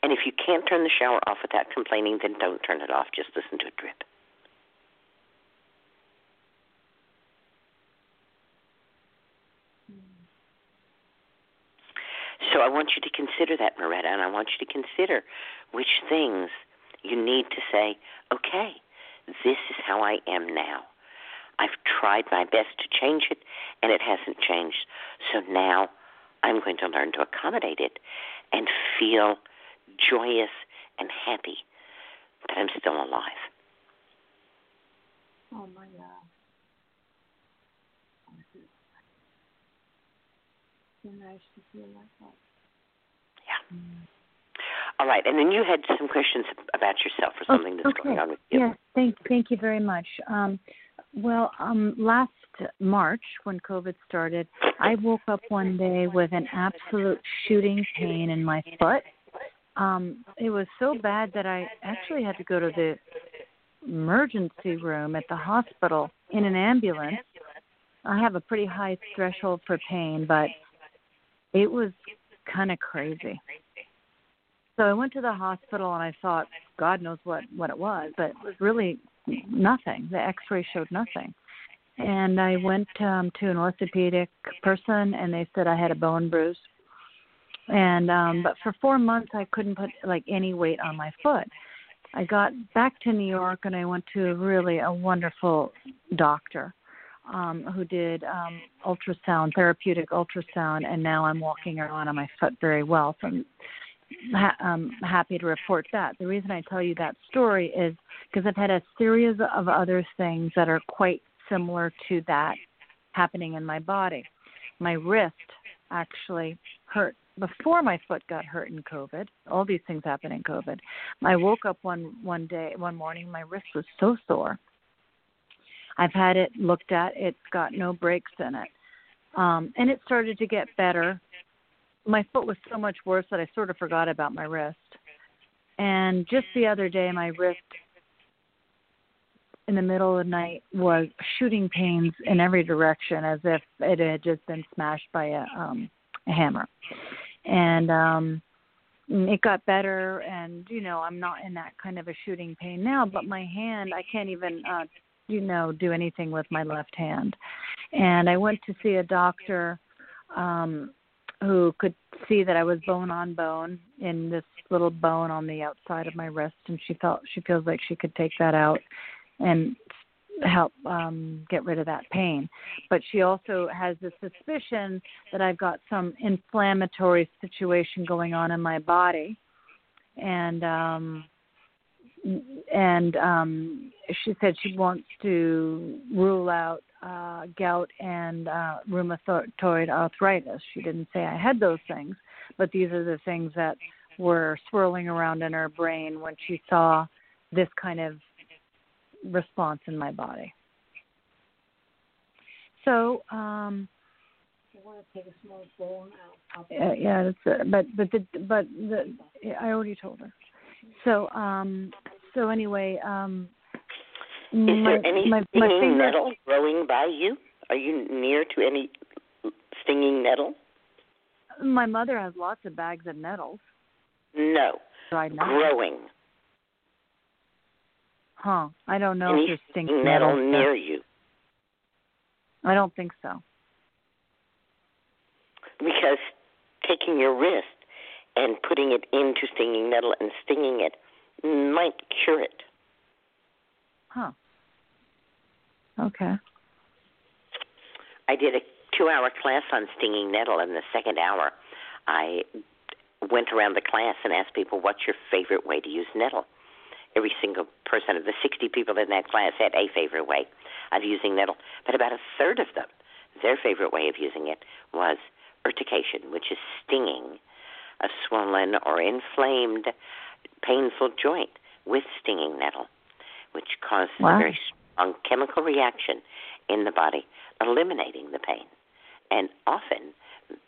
Speaker 5: And if you can't turn the shower off without complaining, then don't turn it off. Just listen to it drip. So I want you to consider that, Moretta, and I want you to consider which things you need to say, okay, this is how I am now. I've tried my best to change it, and it hasn't changed. So now I'm going to learn to accommodate it and feel joyous and happy that I'm still alive.
Speaker 7: Oh my God. So nice to feel like that.
Speaker 5: Yeah. Mm. All right, and then you had some questions about yourself or something that's
Speaker 1: okay.
Speaker 5: going on with you.
Speaker 1: Yes, thank thank you very much. Um, well, um, last March when COVID started, I woke up one day with an absolute shooting pain in my foot. Um, it was so bad that I actually had to go to the emergency room at the hospital in an ambulance. I have a pretty high threshold for pain, but it was kind of crazy. So I went to the hospital and I thought, God knows what what it was, but it was really nothing. The X-ray showed nothing. And I went um, to an orthopedic person, and they said I had a bone bruise. And um, but for four months, I couldn't put like any weight on my foot. I got back to New York, and I went to a really a wonderful doctor um, who did um, ultrasound, therapeutic ultrasound, and now I'm walking around on my foot very well. So I'm ha- um, happy to report that. The reason I tell you that story is because I've had a series of other things that are quite similar to that happening in my body. My wrist actually hurt before my foot got hurt in COVID. All these things happen in COVID. I woke up one one day, one morning, my wrist was so sore I've had it looked at. It's got no breaks in it. Um, and it started to get better. My foot was so much worse that I sort of forgot about my wrist. And just the other day, my wrist in the middle of the night was shooting pains in every direction as if it had just been smashed by a, um, a hammer. And um, it got better and you know i'm not in that kind of a shooting pain now but my hand i can't even uh you know do anything with my left hand. And i went to see a doctor um who could see that i was bone on bone in this little bone on the outside of my wrist and she felt she feels like she could take that out and help um get rid of that pain. But she also has the suspicion that i've got some inflammatory situation going on in my body. And um and um, she said she wants to rule out uh, gout and uh, rheumatoid arthritis. She didn't say I had those things, but these are the things that were swirling around in her brain when she saw this kind of response in my body. So, um,
Speaker 7: I want to take a small bone out.
Speaker 1: Uh, yeah, that's uh, but but the but the I already told her. So um so anyway, um
Speaker 5: Is
Speaker 1: my,
Speaker 5: there any
Speaker 1: my,
Speaker 5: stinging
Speaker 1: my finger,
Speaker 5: nettle growing by you? Are you near to any stinging nettle?
Speaker 1: My mother has lots of bags of nettles.
Speaker 5: No. Growing.
Speaker 1: Huh. I don't know
Speaker 5: any
Speaker 1: if there's
Speaker 5: stinging nettle
Speaker 1: nettles.
Speaker 5: near you.
Speaker 1: I don't think so.
Speaker 5: Because taking your wrist and putting it into stinging nettle and stinging it might cure it.
Speaker 1: Huh. Okay.
Speaker 5: I did a two hour class on stinging nettle. In the second hour, I went around the class and asked people, What's your favorite way to use nettle? Every single person of the 60 people in that class had a favorite way of using nettle, but about a third of them, their favorite way of using it was urtication, which is stinging a swollen or inflamed, painful joint with stinging nettle, which causes
Speaker 1: wow.
Speaker 5: a very strong chemical reaction in the body, eliminating the pain, and often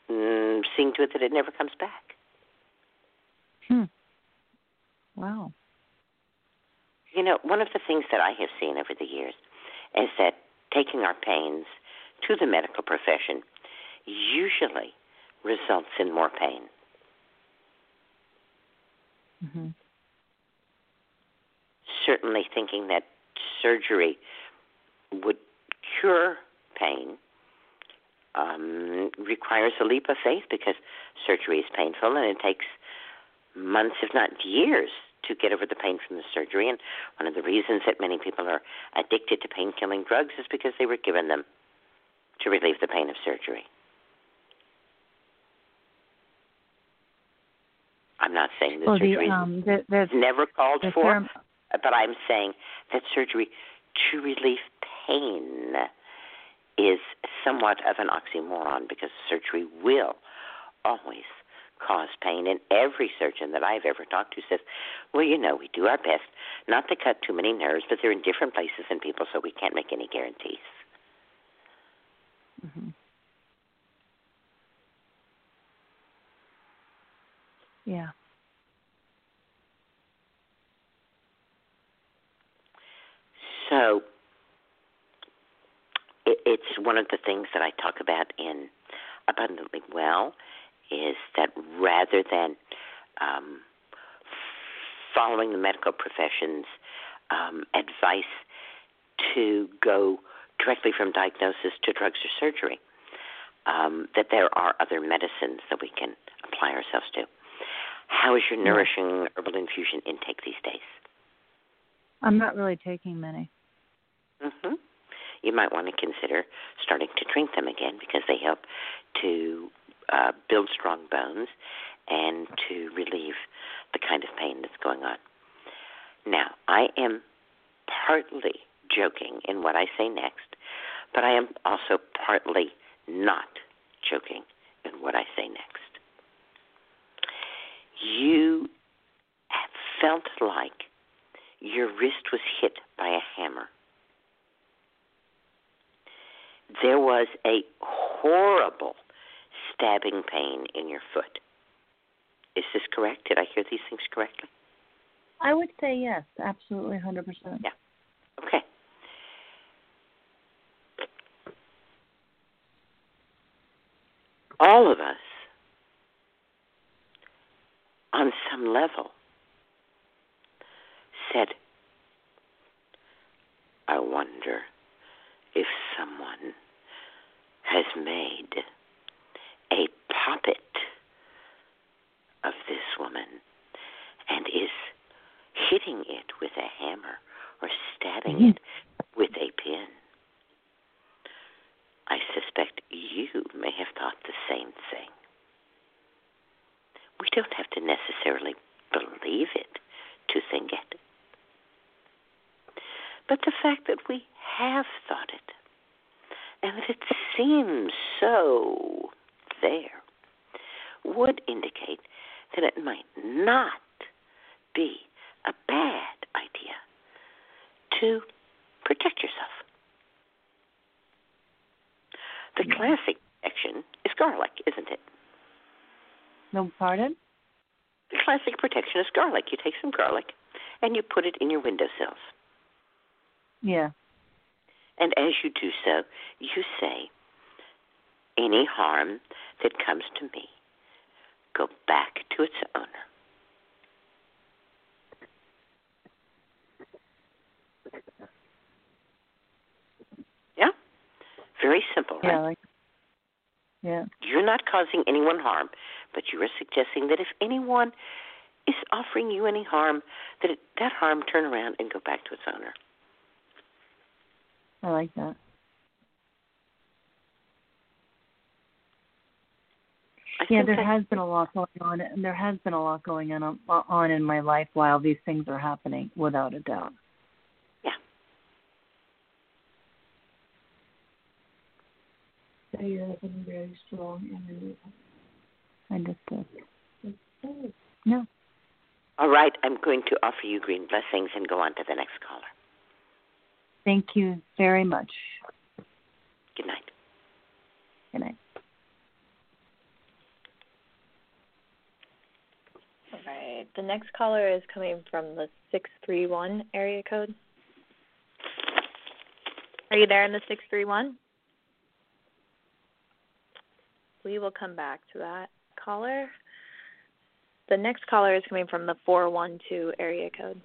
Speaker 5: mm, seeing to it that it never comes back.
Speaker 1: Hmm. Wow.
Speaker 5: You know, one of the things that I have seen over the years is that taking our pains to the medical profession usually results in more pain.
Speaker 1: Mm-hmm.
Speaker 5: Certainly, thinking that surgery would cure pain um, requires a leap of faith because surgery is painful and it takes months, if not years, to get over the pain from the surgery. And one of the reasons that many people are addicted to pain killing drugs is because they were given them to relieve the pain of surgery. I'm not saying that
Speaker 1: well,
Speaker 5: surgery
Speaker 1: the, um, the, the,
Speaker 5: is never called
Speaker 1: the
Speaker 5: for,
Speaker 1: term,
Speaker 5: but I'm saying that surgery to relieve pain is somewhat of an oxymoron because surgery will always cause pain. And every surgeon that I've ever talked to says, well, you know, we do our best not to cut too many nerves, but they're in different places in people, so we can't make any guarantees.
Speaker 1: Mm-hmm. Yeah.
Speaker 5: So it, it's one of the things that I talk about in Abundantly Well is that rather than um, following the medical profession's um, advice to go directly from diagnosis to drugs or surgery, um, that there are other medicines that we can apply ourselves to. How is your nourishing herbal infusion intake these days?
Speaker 1: I'm not really taking many.
Speaker 5: Mm-hmm. You might want to consider starting to drink them again because they help to uh, build strong bones and to relieve the kind of pain that's going on. Now, I am partly joking in what I say next, but I am also partly not joking in what I say next. You felt like your wrist was hit by a hammer. There was a horrible stabbing pain in your foot. Is this correct? Did I hear these things correctly?
Speaker 1: I would say yes, absolutely, 100%.
Speaker 5: Yeah. Okay. All of us, on some level, said, I wonder if someone has made a puppet of this woman and is hitting it with a hammer or stabbing mm-hmm. it with a pin. I suspect you may have thought the same thing. We don't have to necessarily believe it to think it. But the fact that we have thought it and that it seems so there would indicate that it might not be a bad idea to protect yourself. The mm-hmm. classic action is garlic, isn't it?
Speaker 1: No, pardon?
Speaker 5: The classic protection is garlic. You take some garlic and you put it in your windowsills.
Speaker 1: Yeah.
Speaker 5: And as you do so, you say, Any harm that comes to me, go back to its owner. Yeah? Very simple, right?
Speaker 1: Yeah, like, yeah.
Speaker 5: You're not causing anyone harm, but you are suggesting that if anyone is offering you any harm, that it, that harm turn around and go back to its owner.
Speaker 1: I like that.
Speaker 5: I
Speaker 1: yeah, there
Speaker 5: that-
Speaker 1: has been a lot going on, and there has been a lot going on on in my life while these things are happening, without a doubt.
Speaker 5: Yeah.
Speaker 7: So you have been very strong and
Speaker 1: Understood. No.
Speaker 5: All right, I'm going to offer you green blessings and go on to the next caller.
Speaker 1: Thank you very much.
Speaker 5: Good night.
Speaker 1: Good night.
Speaker 4: All right. The next caller is coming from the 631 area code. Are you there in the 631? We will come back to that caller. The next caller is coming from the 412 area code.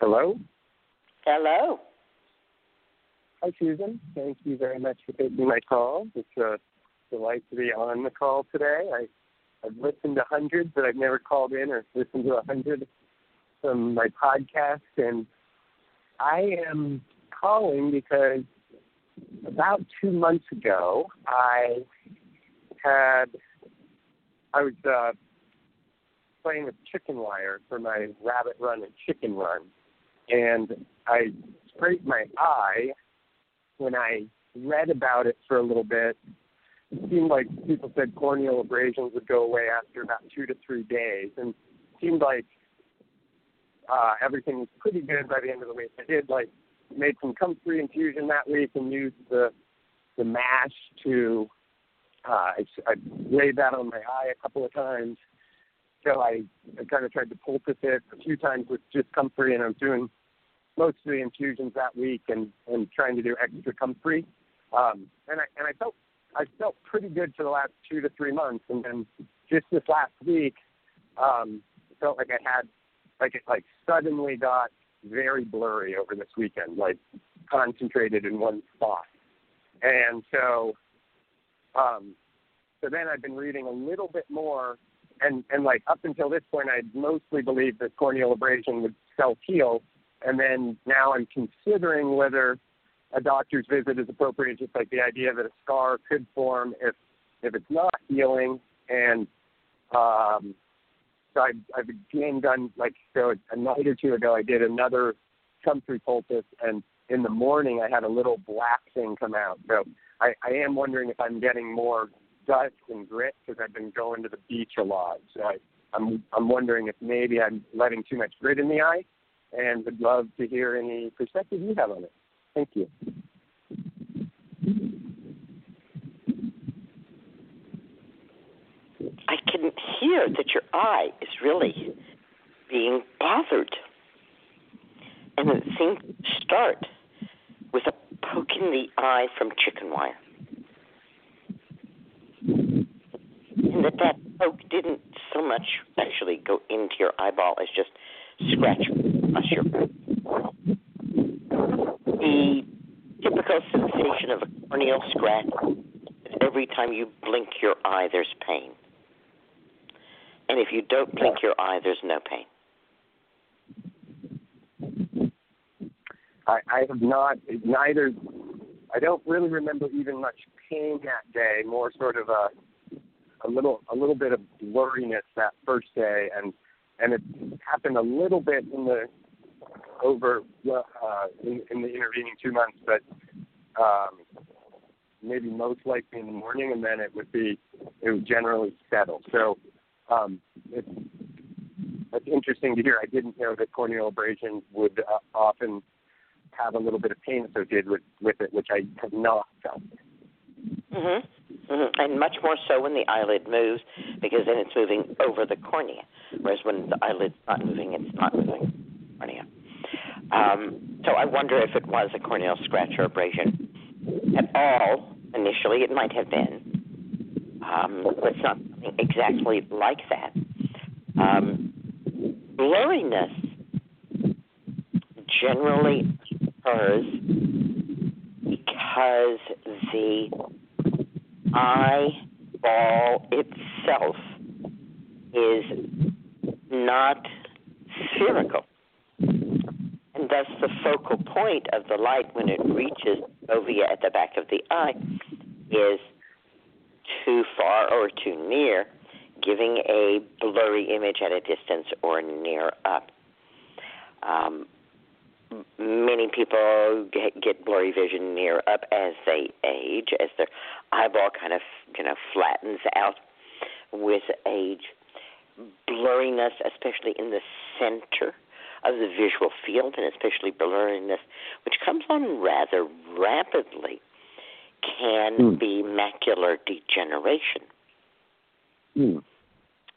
Speaker 8: Hello.
Speaker 5: Hello.
Speaker 8: Hi, Susun. Thank you very much for taking my call. It's a delight to be on the call today. I, I've listened to hundreds, but I've never called in or listened to a hundred from my podcast. And I am calling because about two months ago, I had I was uh, playing with chicken wire for my rabbit run and chicken run, and I scraped my eye when I read about it for a little bit, it seemed like people said corneal abrasions would go away after about two to three days, and it seemed like uh, everything was pretty good by the end of the week. I did like made some comfrey infusion that week and used the the mash to uh, I, I laid that on my eye a couple of times. So I, I kind of tried to poultice it a few times with just comfrey, and I was doing most of the infusions that week and and trying to do extra comfrey. Um, and I and I felt I felt pretty good for the last two to three months, and then just this last week, um, felt like I had like it like suddenly got very blurry over this weekend, like concentrated in one spot. And so, um, so then I've been reading a little bit more, and and like up until this point, I mostly believed that corneal abrasion would self heal, and then now I'm considering whether a doctor's visit is appropriate, just like the idea that a scar could form if if it's not healing. And um, so I've, I've again done like so a night or two ago. I did another comfrey poultice, and in the morning I had a little black thing come out. So I, I am wondering if I'm getting more dust and grit because I've been going to the beach a lot. So I, I'm I'm wondering if maybe I'm letting too much grit in the eye and would love to hear any perspective you have on it. Thank you.
Speaker 5: I can hear that your eye is really being bothered. And it seemed to start with a poke in the eye from chicken wire. And that that poke didn't so much actually go into your eyeball as just scratch across your the typical sensation of a corneal scratch is every time you blink your eye there's pain. And if you don't blink your eye there's no pain.
Speaker 8: I, I have not neither I don't really remember even much pain that day, more sort of a a little a little bit of blurriness that first day and and it happened a little bit in the over uh, in, in the intervening two months, but um, maybe most likely in the morning, and then it would be it would generally settle. So um, it's it's interesting to hear. I didn't know that corneal abrasion would uh, often have a little bit of pain associated with with it, which I have not felt.
Speaker 5: Mhm. Mm-hmm. And much more so when the eyelid moves, because then it's moving over the cornea. Whereas when the eyelid's not moving, it's not moving cornea. Um, so I wonder if it was a corneal scratch or abrasion at all. Initially, it might have been, um, but it's not exactly like that. Um, blurriness generally occurs because the eyeball itself is not spherical. And thus, the focal point of the light when it reaches fovea at the back of the eye is too far or too near, giving a blurry image at a distance or near up. Um, many people get, get blurry vision near up as they age, as their eyeball kind of you know flattens out with age. Blurriness, especially in the center of the visual field, and especially blurriness, which comes on rather rapidly, can mm. be macular degeneration,
Speaker 8: mm.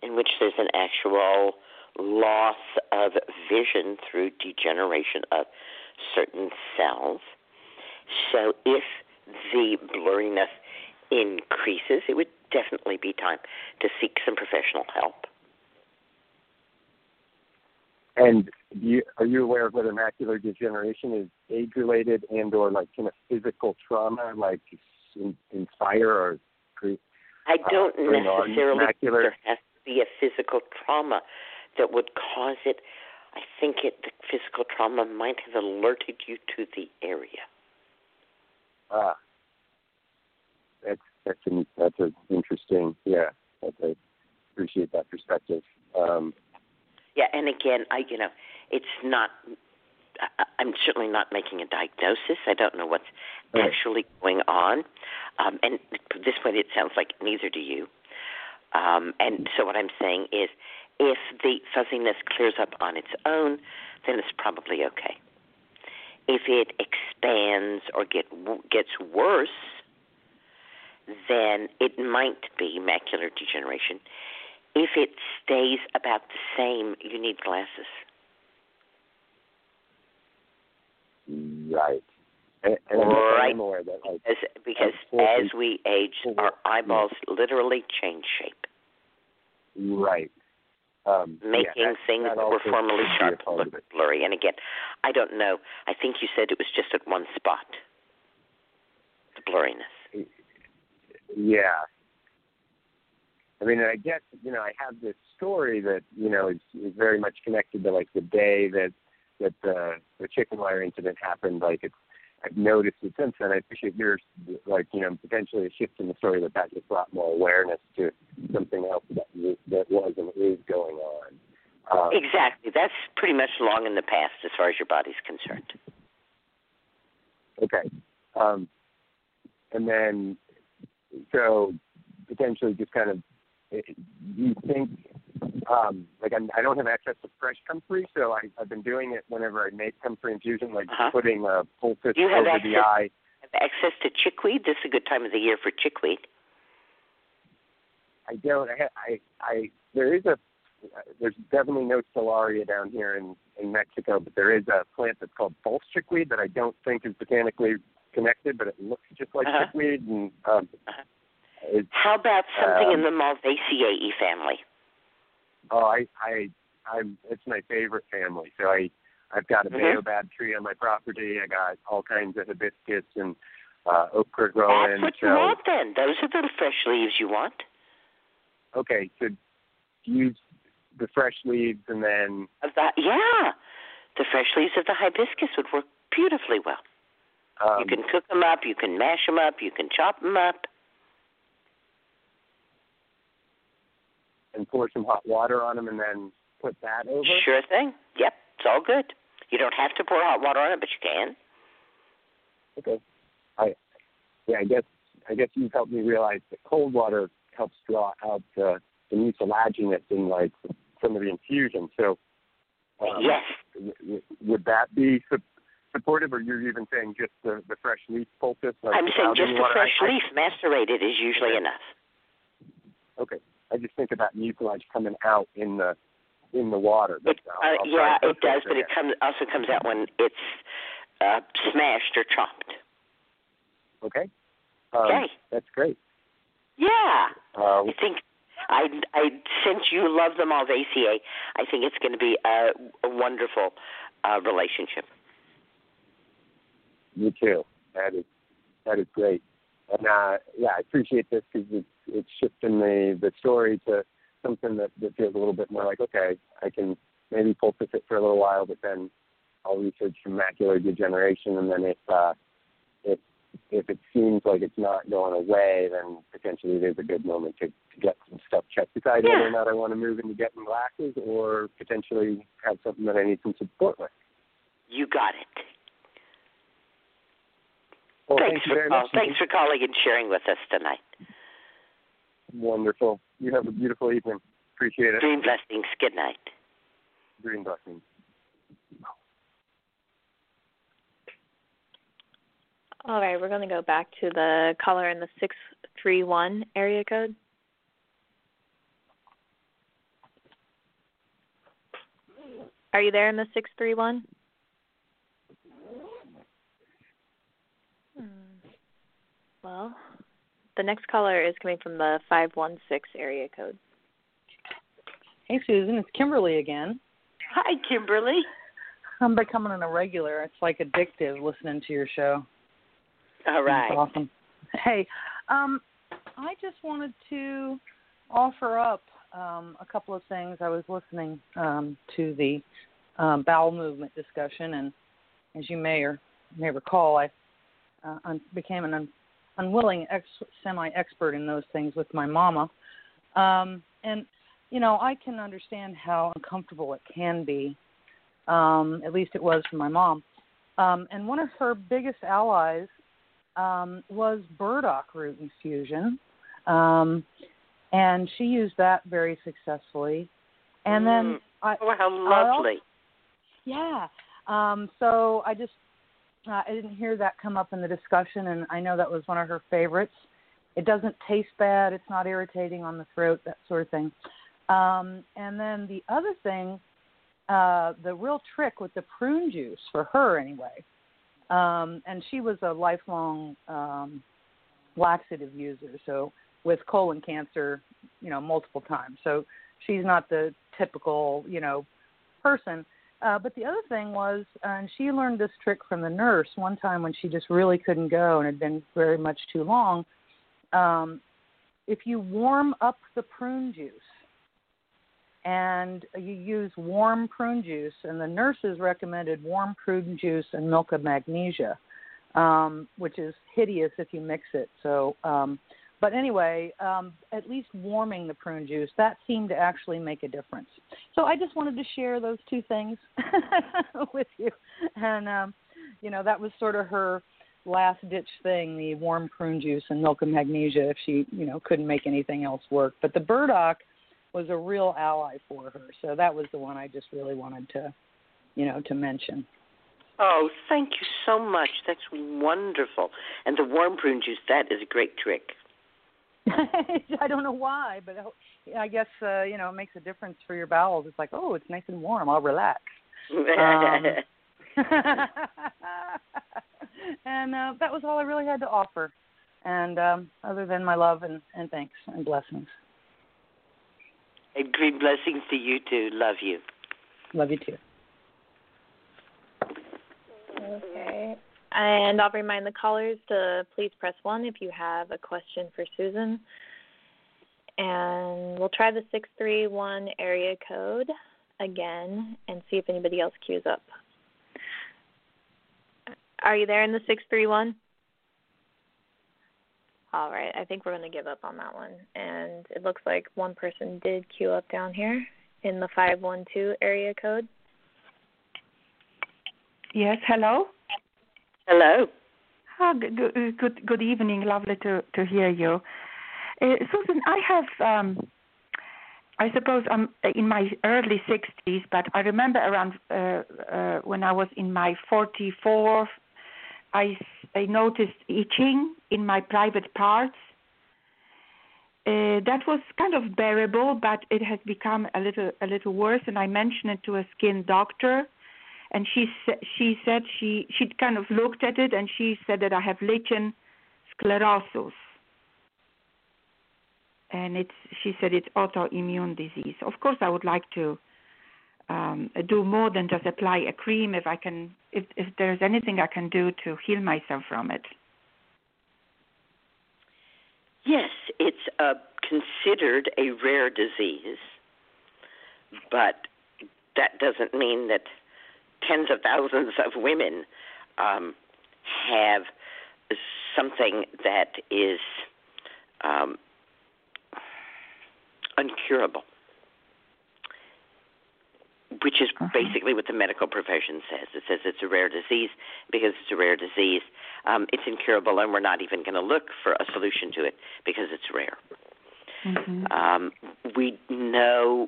Speaker 5: in which there's an actual loss of vision through degeneration of certain cells. So if the blurriness increases, it would definitely be time to seek some professional help.
Speaker 8: And you, are you aware of whether macular degeneration is age-related and/or like kind of physical trauma, like in, fire or create?
Speaker 5: I don't
Speaker 8: uh,
Speaker 5: necessarily there has to be a physical trauma that would cause it. I think it the physical trauma might have alerted you to the area.
Speaker 8: Ah, that's that's an that's an interesting. Yeah, I appreciate that perspective. Um,
Speaker 5: Yeah, and again, I you know, it's not. I- I'm certainly not making a diagnosis. I don't know what's
Speaker 8: Right.
Speaker 5: actually going on, um, and at this point, it sounds like neither do you. Um, and so, what I'm saying is, if the fuzziness clears up on its own, then it's probably okay. If it expands or get gets worse, then it might be macular degeneration. If it stays about the same, you need glasses.
Speaker 8: right. And, and
Speaker 5: Right.
Speaker 8: I'm aware that like
Speaker 5: As, because as we age, our eyeballs literally change shape,
Speaker 8: right. Um, yeah,
Speaker 5: making
Speaker 8: that-
Speaker 5: things
Speaker 8: that
Speaker 5: that were formerly
Speaker 8: could be a
Speaker 5: sharp look blurry. And again, I don't know. I think you said it was just at one spot. The blurriness.
Speaker 8: Yeah. I mean, I guess you know I have this story that you know is is very much connected to like the day that that the the chicken wire incident happened. Like it's I've noticed it since then. I appreciate yours, like you know, potentially a shift in the story that that just brought more awareness to something else that that was and is going on. Um,
Speaker 5: Exactly. That's pretty much long in the past as far as your body's concerned.
Speaker 8: Okay. Um, and then, so potentially just kind of, eh, do you think, um, like I'm, I don't have access to fresh comfrey, so I, I've been doing it whenever I make comfrey infusion, like
Speaker 5: Uh-huh.
Speaker 8: putting a poultice
Speaker 5: You
Speaker 8: over the
Speaker 5: access-
Speaker 8: eye.
Speaker 5: Have access to chickweed. This is a good time of the year for chickweed.
Speaker 8: I don't. I, I, I there is a. There's definitely no stellaria down here in in Mexico, but there is a plant that's called false chickweed that I don't think is botanically connected, but it looks just like
Speaker 5: Uh-huh.
Speaker 8: chickweed, and um,
Speaker 5: Uh-huh.
Speaker 8: it's
Speaker 5: How about something in
Speaker 8: Um,
Speaker 5: the Malvaceae family?
Speaker 8: Oh, I, I, I'm. It's my favorite family. So I, I've got a
Speaker 5: Mhm.
Speaker 8: baobab tree on my property. I got all kinds of hibiscus and uh, okra
Speaker 5: That's
Speaker 8: growing.
Speaker 5: what
Speaker 8: so
Speaker 5: you want then. Those are the fresh leaves you want.
Speaker 8: okay, so use the fresh leaves and then
Speaker 5: Of the yeah, the fresh leaves of the hibiscus would work beautifully well.
Speaker 8: um,
Speaker 5: you can cook them up, you can mash them up, you can chop them up.
Speaker 8: And pour some hot water on them and then put that over.
Speaker 5: Sure thing. Yep, it's all good. You don't have to pour hot water on it, but you can.
Speaker 8: Okay. I, yeah, I guess I guess you've helped me realize that cold water helps draw out the the mucilaginous in like some of the infusion. So um,
Speaker 5: yes.
Speaker 8: w- w- would that be su- supportive, or you're even saying just the, the fresh leaf poultice? Like
Speaker 5: I'm saying just the
Speaker 8: water?
Speaker 5: fresh
Speaker 8: I, I-
Speaker 5: leaf macerated is usually
Speaker 8: Okay.
Speaker 5: enough.
Speaker 8: Okay, I just think about mucilage coming out in the in the water. But
Speaker 5: It, uh, yeah, it does, but it comes also comes out when it's uh, smashed or chopped.
Speaker 8: Okay. Um,
Speaker 5: Okay.
Speaker 8: That's great.
Speaker 5: Yeah.
Speaker 8: Uh,
Speaker 5: I think I, I since you love the Malvaceae, I think it's going to be a, a wonderful uh, relationship.
Speaker 8: Me too. That is that is great. And uh, yeah, I appreciate this because it's it's shifting the the story to something that, that feels a little bit more like okay, I can maybe poultice it for a little while, but then I'll research macular degeneration, and then if uh, if if it seems like it's not going away, then potentially is a good moment to, to get some stuff checked. Decide
Speaker 5: Yeah.
Speaker 8: whether or not I want to move into getting glasses, or potentially have something that I need some support with.
Speaker 5: You got it.
Speaker 8: Well,
Speaker 5: thanks
Speaker 8: thank you
Speaker 5: for
Speaker 8: very
Speaker 5: call,
Speaker 8: much.
Speaker 5: thanks for calling and sharing with us tonight.
Speaker 8: Wonderful. You have a beautiful evening. Appreciate it.
Speaker 5: Dream blessings. Good night.
Speaker 8: Dream blessings.
Speaker 4: All right, we're going to go back to the caller in the 631 area code. Are you there in the 631? Well, the next caller is coming from the 516 area code.
Speaker 9: Hey, Susun, it's Kimberly again.
Speaker 5: Hi, Kimberly.
Speaker 9: I'm becoming an irregular. It's like addictive listening to your show.
Speaker 5: All right.
Speaker 9: That's awesome. Hey, um, I just wanted to offer up um, a couple of things. I was listening um, to the um, bowel movement discussion, and as you may or may recall, I uh, un- became an un- unwilling ex- semi-expert in those things with my mama, um, and you know I can understand how uncomfortable it can be. Um, at least it was for my mom. Um, and one of her biggest allies um, was burdock root infusion, um, and she used that very successfully. And then
Speaker 5: Mm.
Speaker 9: I,
Speaker 5: Oh, how
Speaker 9: I also-
Speaker 5: lovely.
Speaker 9: yeah. Um, so I just uh, I didn't hear that come up in the discussion, and I know that was one of her favorites. It doesn't taste bad. It's not irritating on the throat, that sort of thing. Um, and then the other thing, uh, the real trick with the prune juice for her anyway, um, and she was a lifelong um, laxative user, so with colon cancer, you know, multiple times. So she's not the typical, you know, person. Uh, but the other thing was, uh, and she learned this trick from the nurse one time when she just really couldn't go and had been very much too long. Um, if you warm up the prune juice and you use warm prune juice, and the nurses recommended warm prune juice and milk of magnesia, um, which is hideous if you mix it. So, um, but anyway, um, at least warming the prune juice that seemed to actually make a difference. So I just wanted to share those two things with you, and um, you know that was sort of her last ditch thing: the warm prune juice and milk of magnesia. If she you know couldn't make anything else work, but the burdock was a real ally for her. So that was the one I just really wanted to you know to mention.
Speaker 5: Oh, thank you so much. That's wonderful. And the warm prune juice, that is a great trick.
Speaker 9: I don't know why, but I guess uh, you know it makes a difference for your bowels. It's like, oh, it's nice and warm. I'll relax. Um, and uh, that was all I really had to offer. And um, other than my love and, and thanks and blessings,
Speaker 5: and green blessings to you too. Love you.
Speaker 9: love you too.
Speaker 4: Okay. And I'll remind the callers to please press one if you have a question for Susun. And we'll try the 631 area code again and see if anybody else queues up. Are you there in the 631? All right, I think we're going to give up on that one. And it looks like one person did queue up down here in the 512 area code.
Speaker 10: Yes, hello.
Speaker 5: Hello.
Speaker 10: Ah, good, good, good, good evening. Lovely to to hear you, uh, Susun. I have, um, I suppose I'm in my early 60s, but I remember around uh, uh, when I was in my 44th, I I noticed itching in my private parts. Uh, that was kind of bearable, but it has become a little a little worse, and I mentioned it to a skin doctor and she she said she she kind of looked at it and she said that I have lichen sclerosis, and it's she said it's autoimmune disease. Of course, I would like to um, do more than just apply a cream if I can if if there's anything I can do to heal myself from it.
Speaker 5: Yes, it's uh, considered a rare disease, but that doesn't mean that tens of thousands of women um, have something that is um, uncurable, which is basically what the medical profession says. It says it's a rare disease because it's a rare disease. Um, it's incurable, and we're not even going to look for a solution to it because it's rare.
Speaker 10: Mm-hmm.
Speaker 5: Um, we know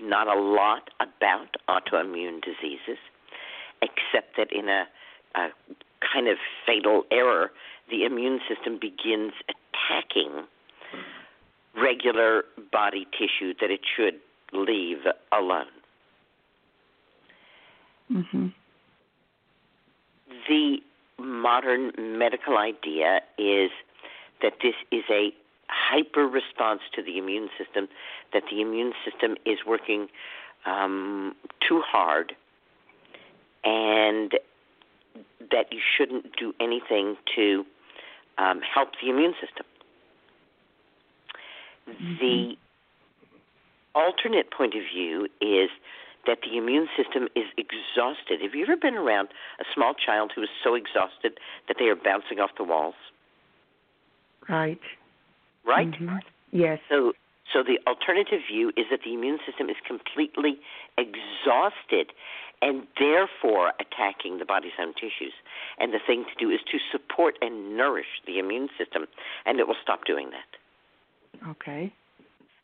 Speaker 5: not a lot about autoimmune diseases, except that in a, a kind of fatal error, the immune system begins attacking regular body tissue that it should leave alone.
Speaker 10: Mm-hmm.
Speaker 5: The modern medical idea is that this is a hyper response to the immune system, that the immune system is working um, too hard, and that you shouldn't do anything to um, help the immune system.
Speaker 10: Mm-hmm.
Speaker 5: The alternate point of view is that the immune system is exhausted. Have you ever been around a small child who is so exhausted that they are bouncing off the walls?
Speaker 10: Right.
Speaker 5: Right?
Speaker 10: Mhm. Yes.
Speaker 5: So so the alternative view is that the immune system is completely exhausted and therefore attacking the body's own tissues. And the thing to do is to support and nourish the immune system and it will stop doing that.
Speaker 10: Okay.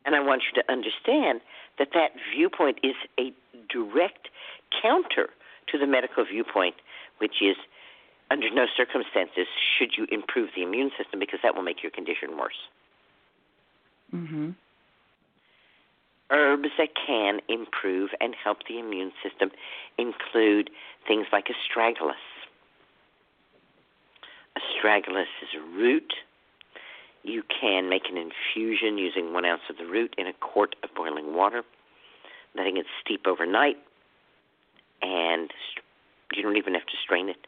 Speaker 5: And I want you to understand that that viewpoint is a direct counter to the medical viewpoint, which is under no circumstances should you improve the immune system because that will make your condition worse.
Speaker 10: Mhm.
Speaker 5: Herbs that can improve and help the immune system include things like astragalus. Astragalus is a root. You can make an infusion using one ounce of the root in a quart of boiling water, letting it steep overnight, and you don't even have to strain it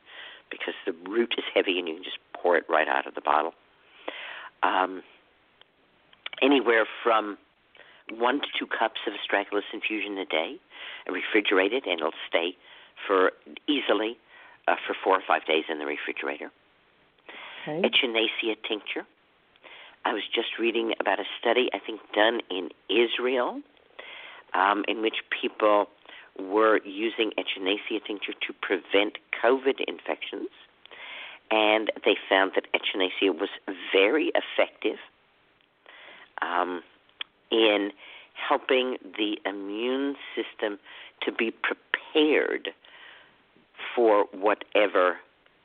Speaker 5: because the root is heavy and you can just pour it right out of the bottle. Um, anywhere from one to two cups of astragalus infusion a day, and refrigerate it, and it'll stay for easily uh, for four or five days in the refrigerator.
Speaker 10: Okay.
Speaker 5: Echinacea tincture. I was just reading about a study, I think, done in Israel, um, in which people were using echinacea tincture to prevent COVID infections, and they found that echinacea was very effective um, in helping the immune system to be prepared for whatever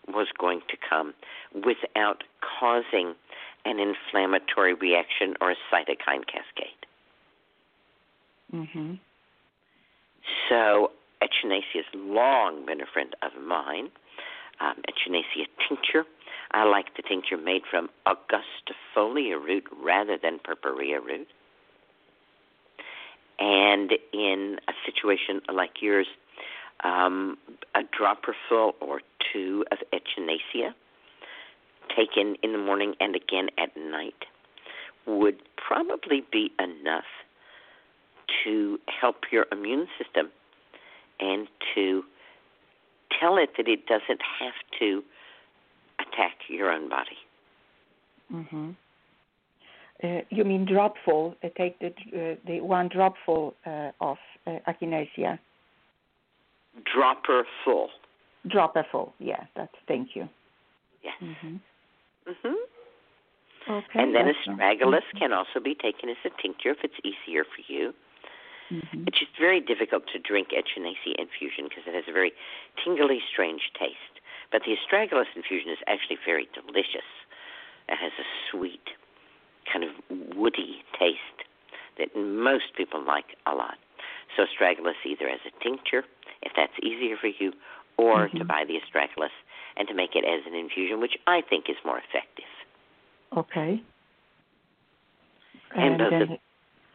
Speaker 5: was going to come without causing an inflammatory reaction or a cytokine cascade.
Speaker 10: Mhm.
Speaker 5: So echinacea has long been a friend of mine. Um, echinacea tincture. I like the tincture made from angustifolia root rather than purpurea root. And in a situation like yours, um, a dropper full or two of echinacea taken in the morning and again at night would probably be enough to help your immune system and to tell it that it doesn't have to attack your own body.
Speaker 10: Mhm. Uh, you mean dropful? Uh, take the uh, the one dropful uh, of uh, echinacea.
Speaker 5: Dropper full.
Speaker 10: Dropperful. Yeah. That's. Thank you.
Speaker 5: Yes.
Speaker 10: Mhm.
Speaker 5: Mhm.
Speaker 10: Okay.
Speaker 5: And then astragalus can also be taken as a tincture if it's easier for you.
Speaker 10: Mhm.
Speaker 5: It's just very difficult to drink echinacea infusion because it has a very tingly, strange taste. But the astragalus infusion is actually very delicious. It has a sweet, kind of woody taste that most people like a lot. So astragalus either as a tincture, if that's easier for you, or to
Speaker 10: Mhm.
Speaker 5: buy the astragalus and to make it as an infusion, which I think is more effective.
Speaker 10: Okay.
Speaker 5: And, both,
Speaker 10: then,
Speaker 5: of,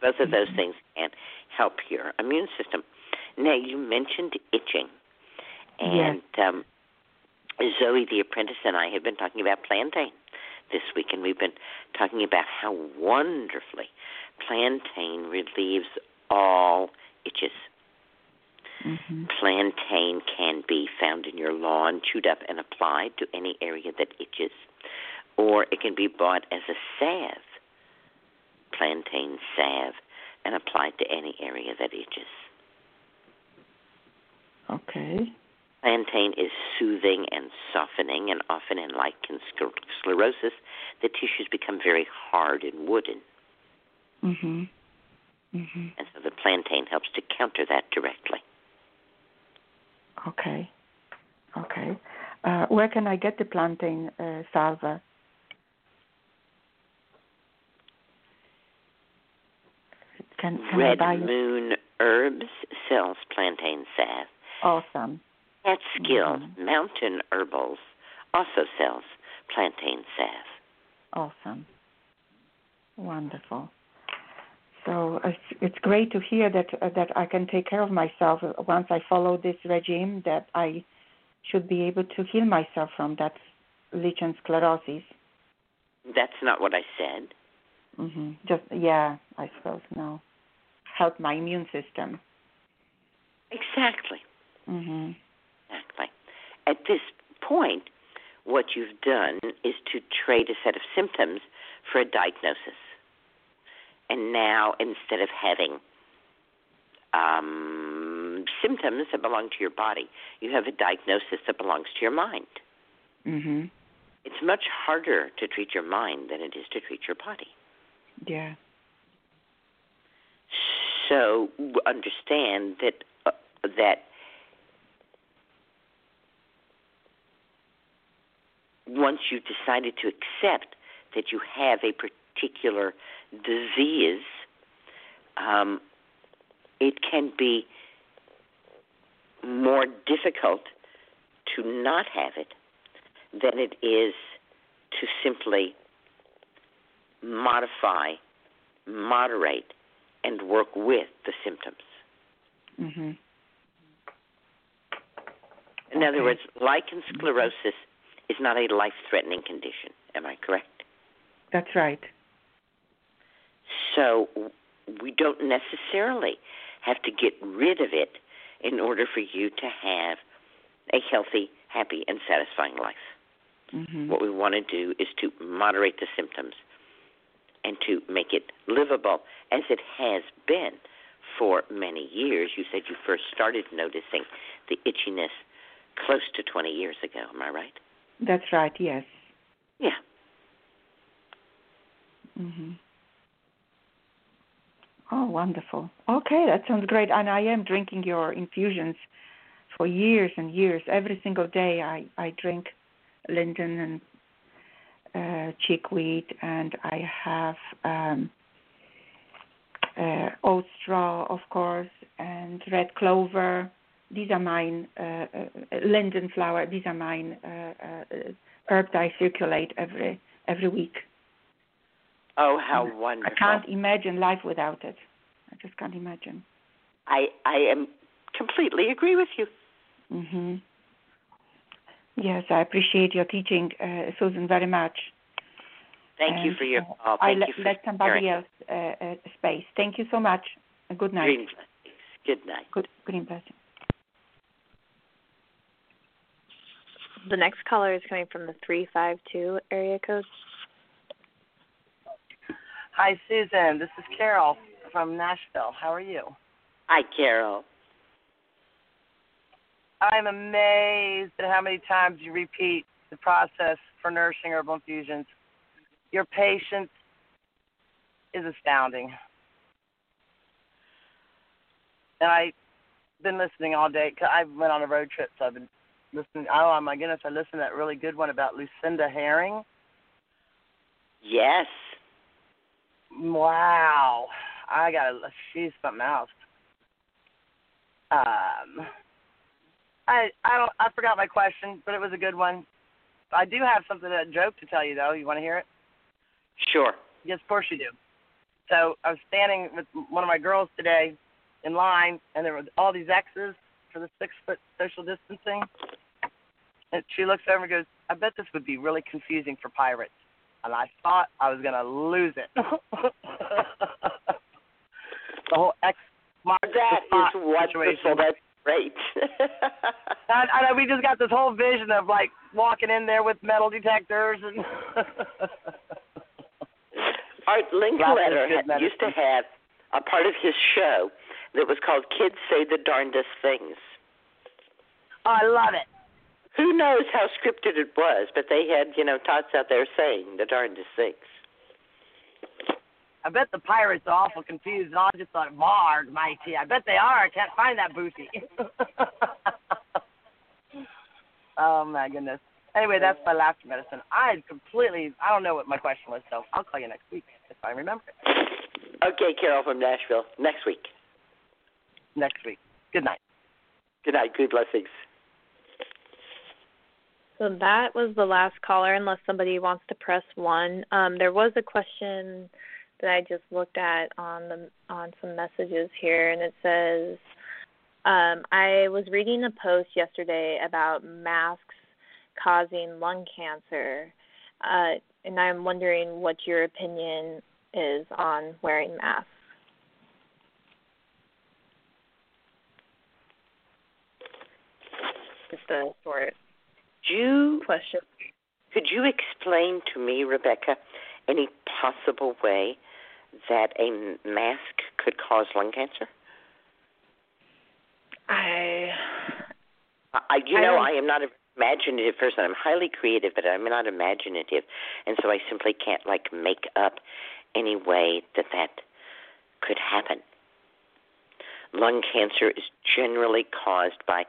Speaker 5: both of those
Speaker 10: Mhm.
Speaker 5: things can help your immune system. Now, you mentioned itching. And um, Zoe, the apprentice, and I have been talking about plantain this week, and we've been talking about how wonderfully plantain relieves all itches.
Speaker 10: Mhm.
Speaker 5: Plantain can be found in your lawn, chewed up and applied to any area that itches, or it can be bought as a salve, plantain salve, and applied to any area that itches.
Speaker 10: Okay.
Speaker 5: Plantain is soothing and softening, and often in lichen scler- sclerosis, the tissues become very hard and wooden,
Speaker 10: Mm-hmm. Mm-hmm.
Speaker 5: and so the plantain helps to counter that directly.
Speaker 10: Okay. Okay. Uh, where can I get the plantain uh, salve? Can, can
Speaker 5: Red
Speaker 10: I buy it?
Speaker 5: Moon Herbs sells plantain salve.
Speaker 10: Awesome.
Speaker 5: Catskill
Speaker 10: Mhm.
Speaker 5: Mountain Herbals also sells plantain salve.
Speaker 10: Awesome. Wonderful. So it's, it's great to hear that uh, that I can take care of myself once I follow this regime. That I should be able to heal myself from that lichen sclerosis.
Speaker 5: That's not what I said.
Speaker 10: hmm Just yeah, I suppose no. Help my immune system.
Speaker 5: Exactly. Exactly. At this point, what you've done is to trade a set of symptoms for a diagnosis. And now, instead of having um, symptoms that belong to your body, you have a diagnosis that belongs to your mind.
Speaker 10: Mm-hmm.
Speaker 5: It's much harder to treat your mind than it is to treat your body.
Speaker 10: Yeah.
Speaker 5: So understand that uh, that once you've decided to accept that you have a particular disease, um, it can be more difficult to not have it than it is to simply modify, moderate, and work with the symptoms.
Speaker 10: Mhm.
Speaker 5: In other
Speaker 10: Okay.
Speaker 5: words, lichen sclerosis is not a life threatening condition. Am I correct?
Speaker 10: That's right.
Speaker 5: So we don't necessarily have to get rid of it in order for you to have a healthy, happy, and satisfying life.
Speaker 10: Mhm.
Speaker 5: What we want to do is to moderate the symptoms and to make it livable as it has been for many years. You said you first started noticing the itchiness close to 20 years ago. Am I right?
Speaker 10: That's right. Yes.
Speaker 5: Yeah.
Speaker 10: Mhm. Oh, wonderful. Okay, that sounds great. And I am drinking your infusions for years and years. Every single day, I I drink linden and uh, chickweed, and I have um, uh, oat straw, of course, and red clover. These are mine. Uh, uh, linden flower. These are mine. Uh, uh, herbs I circulate every every week.
Speaker 5: Oh, how
Speaker 10: I
Speaker 5: wonderful.
Speaker 10: I can't imagine life without it. I just can't imagine.
Speaker 5: I I am completely agree with you.
Speaker 10: hmm Yes, I appreciate your teaching, uh, Susun, very much.
Speaker 5: Thank you for your
Speaker 10: uh,
Speaker 5: call.
Speaker 10: I
Speaker 5: Thank
Speaker 10: let,
Speaker 5: you
Speaker 10: let somebody else uh, uh, space. Thank you so much. Good night.
Speaker 5: Green. Good night.
Speaker 10: Good, green blessing.
Speaker 4: The next caller is coming from the 352 area code.
Speaker 11: Hi, Susun. This is Carol from Nashville. How are you?
Speaker 5: Hi, Carol.
Speaker 11: I'm amazed at how many times you repeat the process for nourishing herbal infusions. Your patience is astounding. And I've been listening all day. 'cause I went on a road trip, so I've been listening. Oh, my goodness, I listened to that really good one about Lucinda Herring.
Speaker 5: Yes.
Speaker 11: Wow. I got to, she's something else. Um, I I don't I forgot my question, but it was a good one. I do have something a joke to tell you though. You want to hear it?
Speaker 5: Sure.
Speaker 11: Yes, of course you do. So I was standing with one of my girls today in line, and there were all these X's for the six foot social distancing. And she looks over and goes, "I bet this would be really confusing for pirates." And I thought I was gonna lose it. the whole X mark
Speaker 5: That is wonderful.
Speaker 11: situation.
Speaker 5: That's great.
Speaker 11: I know we just got this whole vision of like walking in there with metal detectors and.
Speaker 5: Art Linkletter had- used to have a part of his show that was called Kids Say the Darndest Things.
Speaker 11: Oh, I love it.
Speaker 5: Who knows how scripted it was, but they had, you know, tots out there saying the darndest things.
Speaker 11: I bet the pirates are awful confused, and I just thought, Marg, mighty. I bet they are. I can't find that booty. oh my goodness. Anyway, that's my laughter medicine. I completely, I don't know what my question was, so I'll call you next week if I remember it.
Speaker 5: Okay, Carol from Nashville. Next week.
Speaker 11: Next week. Good night.
Speaker 5: Good night. Good blessings.
Speaker 4: So that was the last caller, unless somebody wants to press one. Um, there was a question that I just looked at on the on some messages here, and it says, um, I was reading a post yesterday about masks causing lung cancer, uh, and I'm wondering what your opinion is on wearing masks. Just a short
Speaker 5: you,
Speaker 4: question.
Speaker 5: Could you explain to me, Rebecca, any possible way that a mask could cause lung cancer?
Speaker 4: I,
Speaker 5: I you
Speaker 4: I
Speaker 5: know, I am not an imaginative person. I'm highly creative, but I'm not imaginative, and so I simply can't like make up any way that that could happen. Lung cancer is generally caused by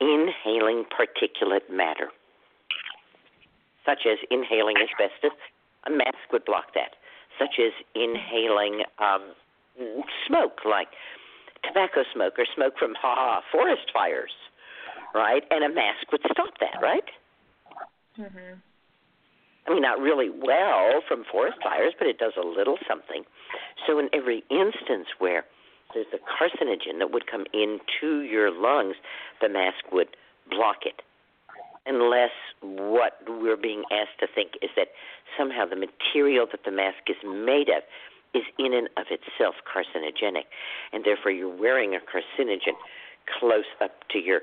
Speaker 5: inhaling particulate matter, such as inhaling asbestos. A mask would block that, such as inhaling um, smoke, like tobacco smoke or smoke from ha ha forest fires, right? And a mask would stop that, right?
Speaker 4: Mm-hmm.
Speaker 5: I mean, not really well from forest fires, but it does a little something. So, in every instance where there's a carcinogen that would come into your lungs, the mask would block it. Unless what we're being asked to think is that somehow the material that the mask is made of is in and of itself carcinogenic, and therefore you're wearing a carcinogen close up to your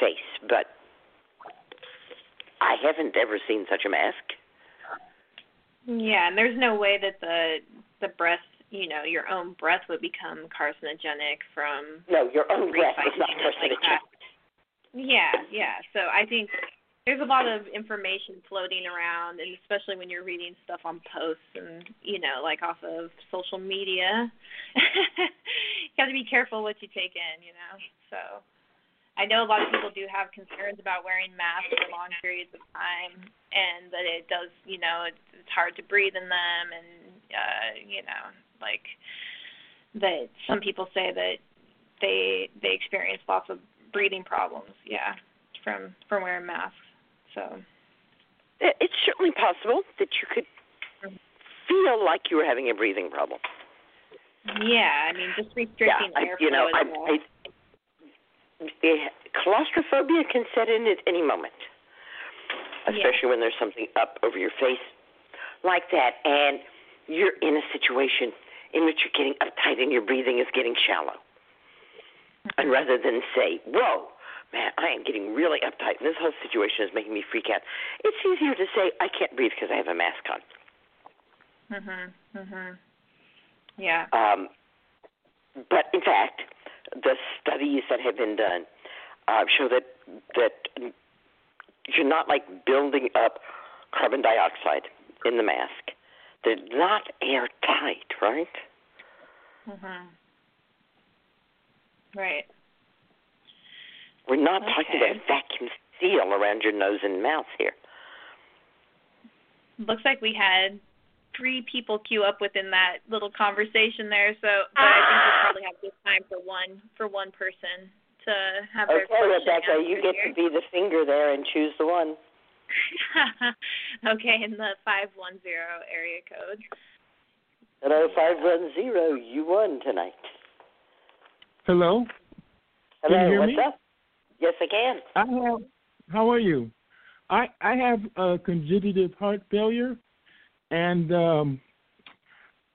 Speaker 5: face. But I haven't ever seen such a mask.
Speaker 4: Yeah, and there's no way that the the breath, you know, your own breath would become carcinogenic from
Speaker 5: No, your own breath is not
Speaker 4: it like
Speaker 5: carcinogenic.
Speaker 4: Yeah, yeah. So I think there's a lot of information floating around, and especially when you're reading stuff on posts and you know, like off of social media, you got to be careful what you take in, you know. So I know a lot of people do have concerns about wearing masks for long periods of time, and that it does, you know, it's, it's hard to breathe in them, and uh, you know, like that some people say that they they experience lots of breathing problems, yeah, from from wearing masks. So
Speaker 5: It's certainly possible that you could feel like you were having a breathing problem.
Speaker 4: yeah, I mean, just restricting
Speaker 5: yeah, I,
Speaker 4: airflow
Speaker 5: you know, I. I, eh, claustrophobia can set in at any moment, especially when there's something up over your face like that, and you're in a situation in which you're getting uptight and your breathing is getting shallow. And rather than say, "Whoa, man, I am getting really uptight, and this whole situation is making me freak out," it's easier to say, "I can't breathe because I have a mask on."
Speaker 4: Mhm. Mhm. Yeah.
Speaker 5: Um, but in fact, the studies that have been done uh, show that that you're not like building up carbon dioxide in the mask. They're not airtight, right?
Speaker 4: Mhm. Right.
Speaker 5: We're not talking
Speaker 4: Okay.
Speaker 5: about vacuum seal around your nose and mouth here.
Speaker 4: Looks like we had three people queue up within that little conversation there. So, but I think we probably have just time for one for one person to have their
Speaker 5: Okay,
Speaker 4: question
Speaker 5: Rebecca, you get
Speaker 4: here.
Speaker 5: to be the finger there and choose the one.
Speaker 4: okay, in the five one zero area code.
Speaker 5: Hello, five one zero. You won tonight.
Speaker 12: Hello. Can
Speaker 5: Hello,
Speaker 12: you hear
Speaker 5: what's
Speaker 12: me?
Speaker 5: up? Yes, I can.
Speaker 12: I have. How are you? I I have uh, congenital heart failure, and um,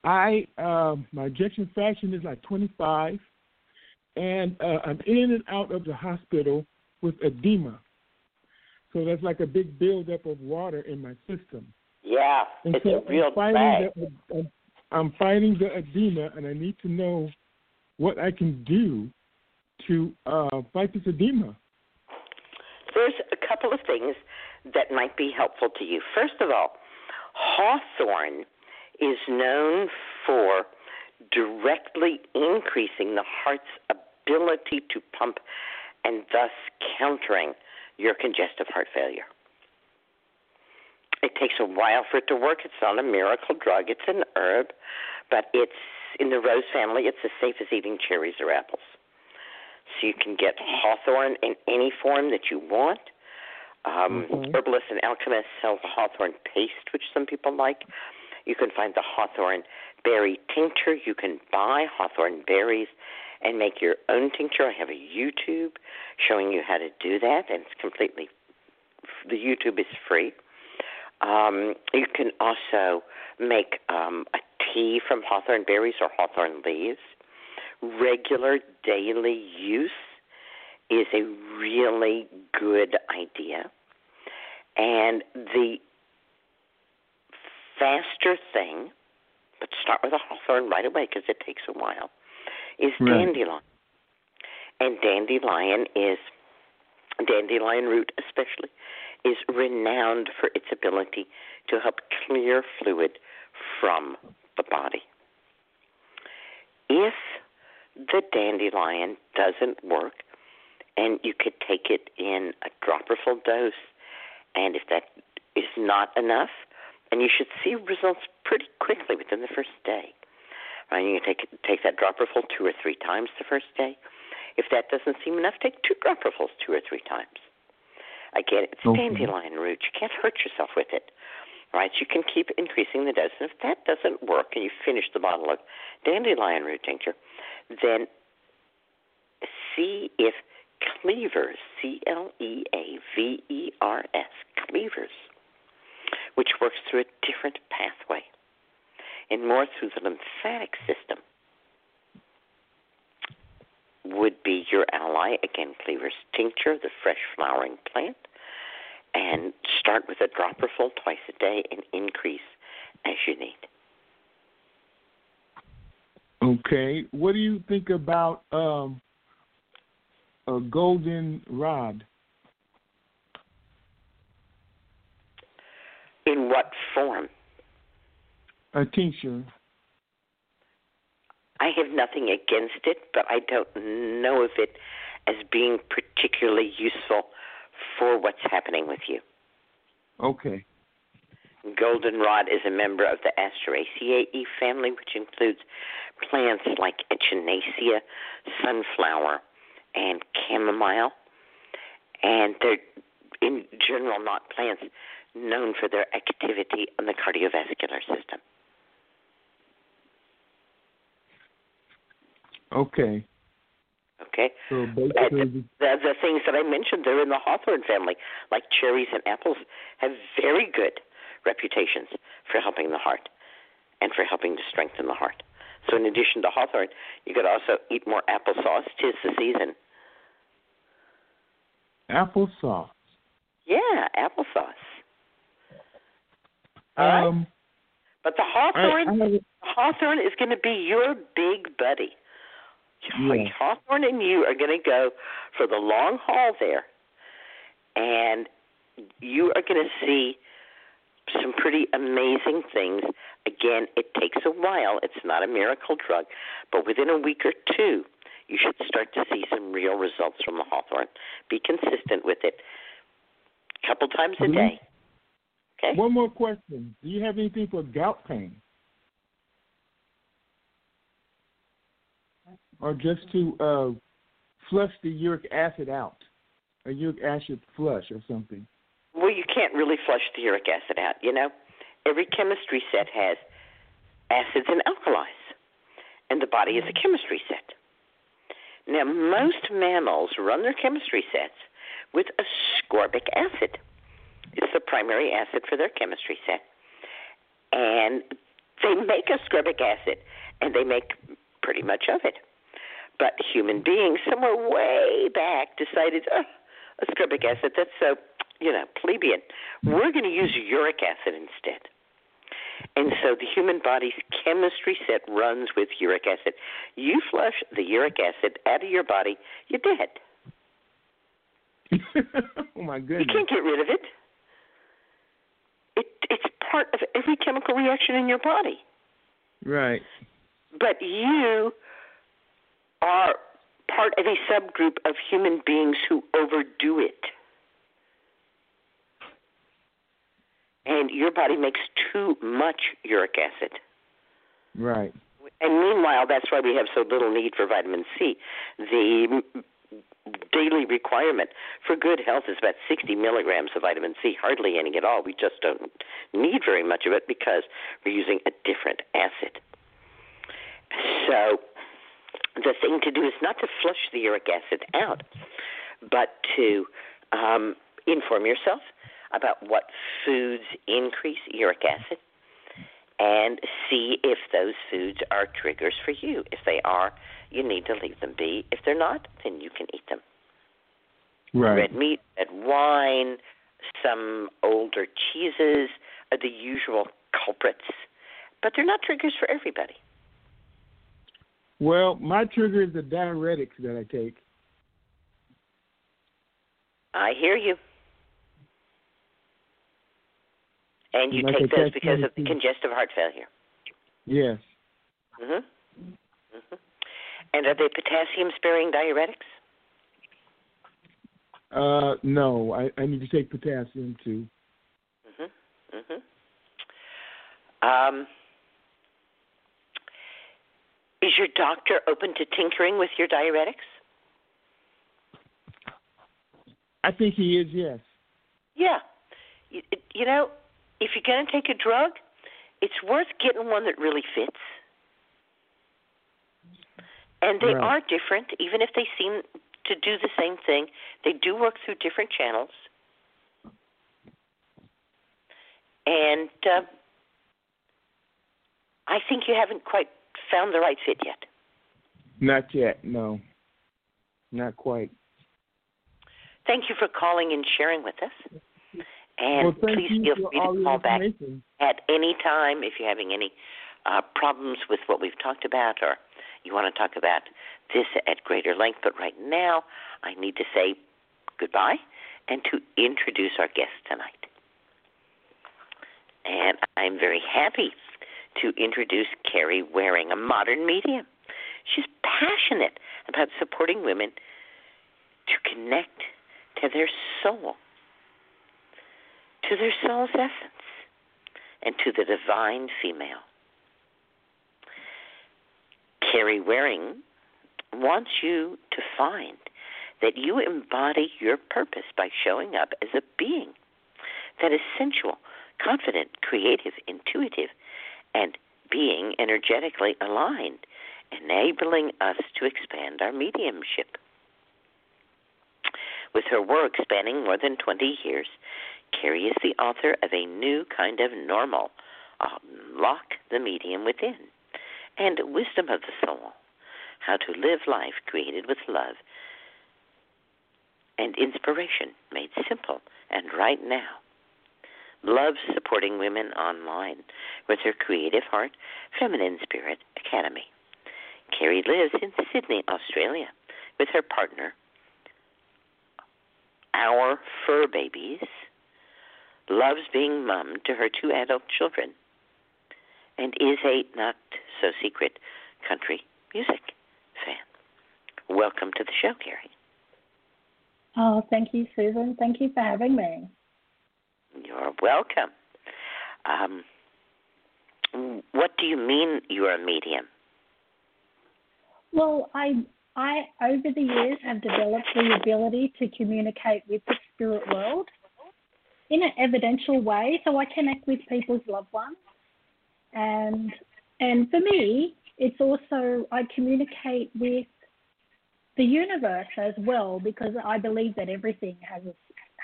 Speaker 12: I uh, my ejection fraction is like 25, and uh, I'm in and out of the hospital with edema. So that's like a big buildup of water in my system.
Speaker 5: Yeah,
Speaker 12: And
Speaker 5: it's
Speaker 12: so
Speaker 5: a real
Speaker 12: I'm fighting the, I'm- I'm fighting the edema, and I need to know what I can do to uh, this edema.
Speaker 5: There's a couple of things that might be helpful to you. First of all, hawthorn is known for directly increasing the heart's ability to pump and thus countering your congestive heart failure. It takes a while for it to work. It's not a miracle drug. It's an herb, but it's in the rose family. It's as safe as eating cherries or apples. So you can get hawthorn in any form that you want. Um,
Speaker 12: Okay.
Speaker 5: Herbalists and alchemists sell the hawthorn paste, which some people like. You can find the hawthorn berry tincture. You can buy hawthorn berries and make your own tincture. I have a YouTube showing you how to do that, and it's completely the YouTube is free. Um, you can also make um, a tea from hawthorn berries or hawthorn leaves. Regular daily use is a really good idea. And the faster thing, but start with a hawthorn right away because it takes a while, is
Speaker 12: Right.
Speaker 5: dandelion. And dandelion is, dandelion root especially, is renowned for its ability to help clear fluid from the body. If the dandelion doesn't work, and you could take it in a dropperful dose, and if that is not enough, and you should see results pretty quickly within the first day. Right, you can take take that dropperful two or three times the first day. If that doesn't seem enough, take two dropperfuls two or three times. Again, it's
Speaker 12: Okay.
Speaker 5: dandelion root. You can't hurt yourself with it. Right? You can keep increasing the dose. And if that doesn't work and you finish the bottle of dandelion root tincture, then see if cleavers, C L E A V E R S, cleavers, which works through a different pathway and more through the lymphatic system, would be your ally. Again, cleavers tincture, the fresh flowering plant, and start with a dropperful twice a day and increase as you need.
Speaker 12: Okay. What do you think about um, a golden rod?
Speaker 5: In what form?
Speaker 12: A tincture.
Speaker 5: I have nothing against it, but I don't know of it as being particularly useful for what's happening with you.
Speaker 12: Okay.
Speaker 5: Goldenrod is a member of the Asteraceae family, which includes plants like Echinacea, sunflower, and chamomile. And they're, in general, not plants known for their activity on the cardiovascular system.
Speaker 12: Okay.
Speaker 5: Okay?
Speaker 12: So
Speaker 5: Uh,
Speaker 12: basically,
Speaker 5: the, the things that I mentioned, they're in the hawthorn family, like cherries and apples, have very good reputations for helping the heart and for helping to strengthen the heart. So, in addition to hawthorn, you could also eat more applesauce. Tis the season.
Speaker 12: applesauce.
Speaker 5: Yeah, applesauce. All right?
Speaker 12: Um,
Speaker 5: But the hawthorn,
Speaker 12: I have,
Speaker 5: hawthorn is going to be your big buddy.
Speaker 12: Yeah.
Speaker 5: hawthorn and you are going to go for the long haul there, and you are going to see some pretty amazing things. Again, it takes a while. It's not a miracle drug, but within a week or two, you should start to see some real results from the hawthorn. Be consistent with it. A couple times a day. Okay?
Speaker 12: One more question. Do you have anything for gout pain? Or just to uh, flush the uric acid out? A uric acid flush or something?
Speaker 5: Well, you can't really flush the uric acid out, you know? Every chemistry set has acids and alkalis, and the body is a chemistry set. Now, most mammals run their chemistry sets with ascorbic acid. It's the primary acid for their chemistry set. And they make ascorbic acid, and they make pretty much of it. But human beings, somewhere way back, decided, oh, ascorbic acid, that's so, you know, plebeian. We're going to use uric acid instead. And so the human body's chemistry set runs with uric acid. You flush the uric acid out of your body, you're dead.
Speaker 12: oh my goodness!
Speaker 5: You can't get rid of it. It it's part of every chemical reaction in your body.
Speaker 12: Right.
Speaker 5: But you are part of a subgroup of human beings who overdo it. And your body makes too much uric acid.
Speaker 12: Right.
Speaker 5: And meanwhile, that's why we have so little need for vitamin C. The daily requirement for good health is about 60 milligrams of vitamin C, hardly any at all. We just don't need very much of it because we're using a different acid. So the thing to do is not to flush the uric acid out, but to um, inform yourself about what foods increase uric acid and see if those foods are triggers for you. If they are, you need to leave them be. If they're not, then you can eat them.
Speaker 12: Right.
Speaker 5: Red meat, red wine, some older cheeses are the usual culprits, but they're not triggers for everybody.
Speaker 12: Well, my trigger is the diuretics that I take.
Speaker 5: I hear you. And you
Speaker 12: Like
Speaker 5: take those because of the congestive heart failure.
Speaker 12: Yes.
Speaker 5: Mhm. Mhm. And are they potassium sparing diuretics?
Speaker 12: Uh, no, I, I need to take potassium too.
Speaker 5: Mhm. Mhm. Um, is your doctor open to tinkering with your diuretics?
Speaker 12: I think he is. Yes.
Speaker 5: Yeah. You, you know, if you're going to take a drug, it's worth getting one that really fits. And they
Speaker 12: Right.
Speaker 5: are different, even if they seem to do the same thing. They do work through different channels. And uh, I think you haven't quite found the right fit yet.
Speaker 12: Not yet. No. Not quite.
Speaker 5: Thank you for calling and sharing with us. And
Speaker 12: well,
Speaker 5: please feel free to call back at any time if you're having any uh, problems with what we've talked about or you want to talk about this at greater length. But right now, I need to say goodbye and to introduce our guest tonight. And I'm very happy to introduce Kerrie Wearing, a modern medium. She's passionate about supporting women to connect to their soul, to their soul's essence, and to the divine female. Kerrie Wearing wants you to find that you embody your purpose by showing up as a being that is sensual, confident, creative, intuitive, and being energetically aligned, enabling us to expand our mediumship. With her work spanning more than 20 years, Kerrie is the author of A New Kind of Normal Unlock the Medium Within and Wisdom of the Soul How to Live Life Created with Love and Inspiration Made Simple and Right Now. Loves supporting women online with her Creative Heart Feminine Spirit Academy. Kerrie lives in Sydney, Australia, with her partner, our fur babies, loves being mom to her two adult children, and is a not so secret country music fan. Welcome to the show, Kerrie.
Speaker 13: Oh, thank you, Susun. Thank you for having me.
Speaker 5: You're welcome. Um, what do you mean you're a medium?
Speaker 13: Well, I I over the years have developed the ability to communicate with the spirit world in an evidential way, so I connect with people's loved ones, and and for me, it's also I communicate with the universe as well because I believe that everything has a,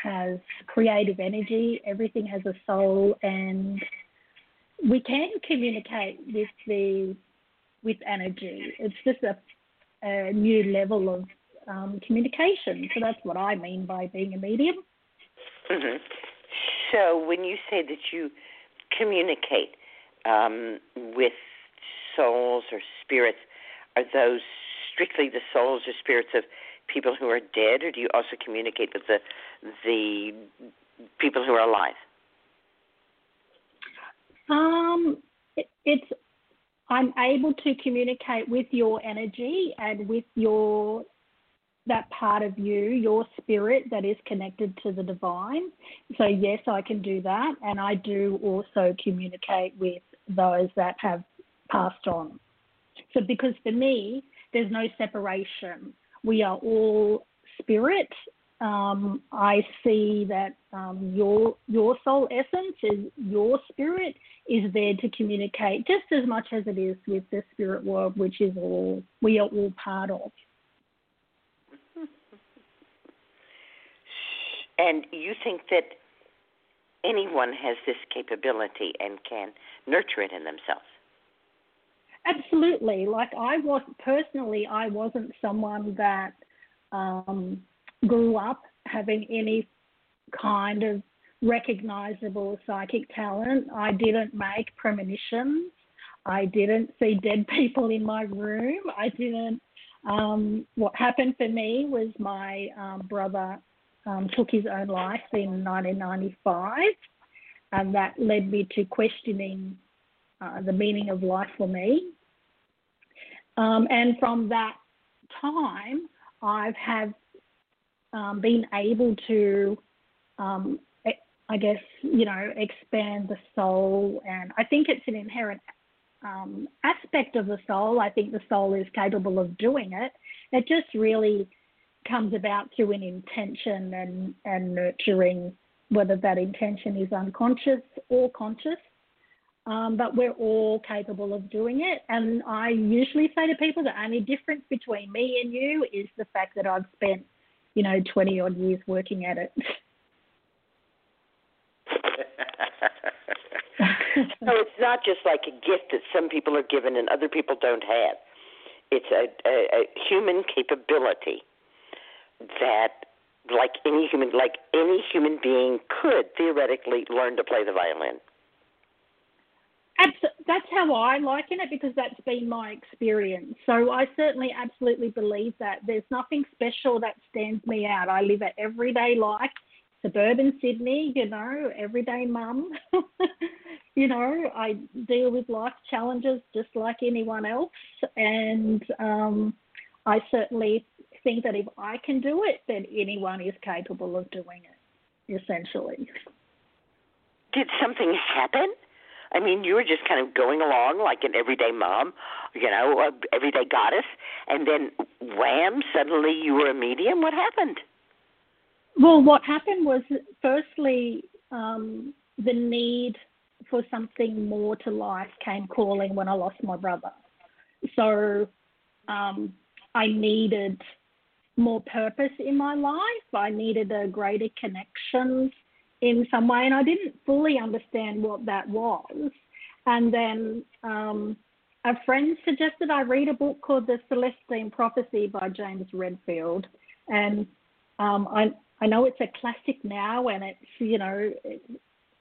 Speaker 13: has creative energy, everything has a soul, and we can communicate with the with energy. It's just a, a new level of um, communication. So that's what I mean by being a medium.
Speaker 5: hmm So when you say that you communicate um, with souls or spirits, are those strictly the souls or spirits of people who are dead, or do you also communicate with the the people who are alive?
Speaker 13: Um, it, it's I'm able to communicate with your energy and with your that part of you, your spirit that is connected to the divine. So yes, I can do that, and I do also communicate with those that have passed on. So because for me, there's no separation. we are all spirit. Um, I see that um, your your soul essence is your spirit is there to communicate just as much as it is with the spirit world, which is all we are all part of.
Speaker 5: And you think that anyone has this capability and can nurture it in themselves?
Speaker 13: Absolutely. Like I was personally, I wasn't someone that um, grew up having any kind of recognizable psychic talent. I didn't make premonitions. I didn't see dead people in my room. I didn't. Um, what happened for me was my um, brother um, took his own life in 1995, and that led me to questioning uh, the meaning of life for me. Um, and from that time, I've have um, been able to, um, I guess, you know, expand the soul, and I think it's an inherent um, aspect of the soul. I think the soul is capable of doing it. It just really comes about through an intention and, and nurturing, whether that intention is unconscious or conscious. Um, but we're all capable of doing it. And I usually say to people the only difference between me and you is the fact that I've spent, you know, 20 odd years working at it.
Speaker 5: so it's not just like a gift that some people are given and other people don't have. It's a, a, a human capability that like any human like any human being could theoretically learn to play the violin.
Speaker 13: That's how I liken it because that's been my experience. So I certainly absolutely believe that there's nothing special that stands me out. I live an everyday life, suburban Sydney, you know, everyday mum. you know, I deal with life challenges just like anyone else, and um, I certainly think that if I can do it, then anyone is capable of doing it, essentially.
Speaker 5: Did something happen? I mean, you were just kind of going along like an everyday mom, you know, everyday goddess, and then wham, suddenly you were a medium. What happened?
Speaker 13: Well, what happened was, firstly, um, the need for something more to life came calling when I lost my brother. So um, I needed more purpose in my life. I needed a greater connection in some way, and I didn't fully understand what that was. And then um, a friend suggested I read a book called The Celestine Prophecy by James Redfield, and um, I I know it's a classic now, and it's you know it,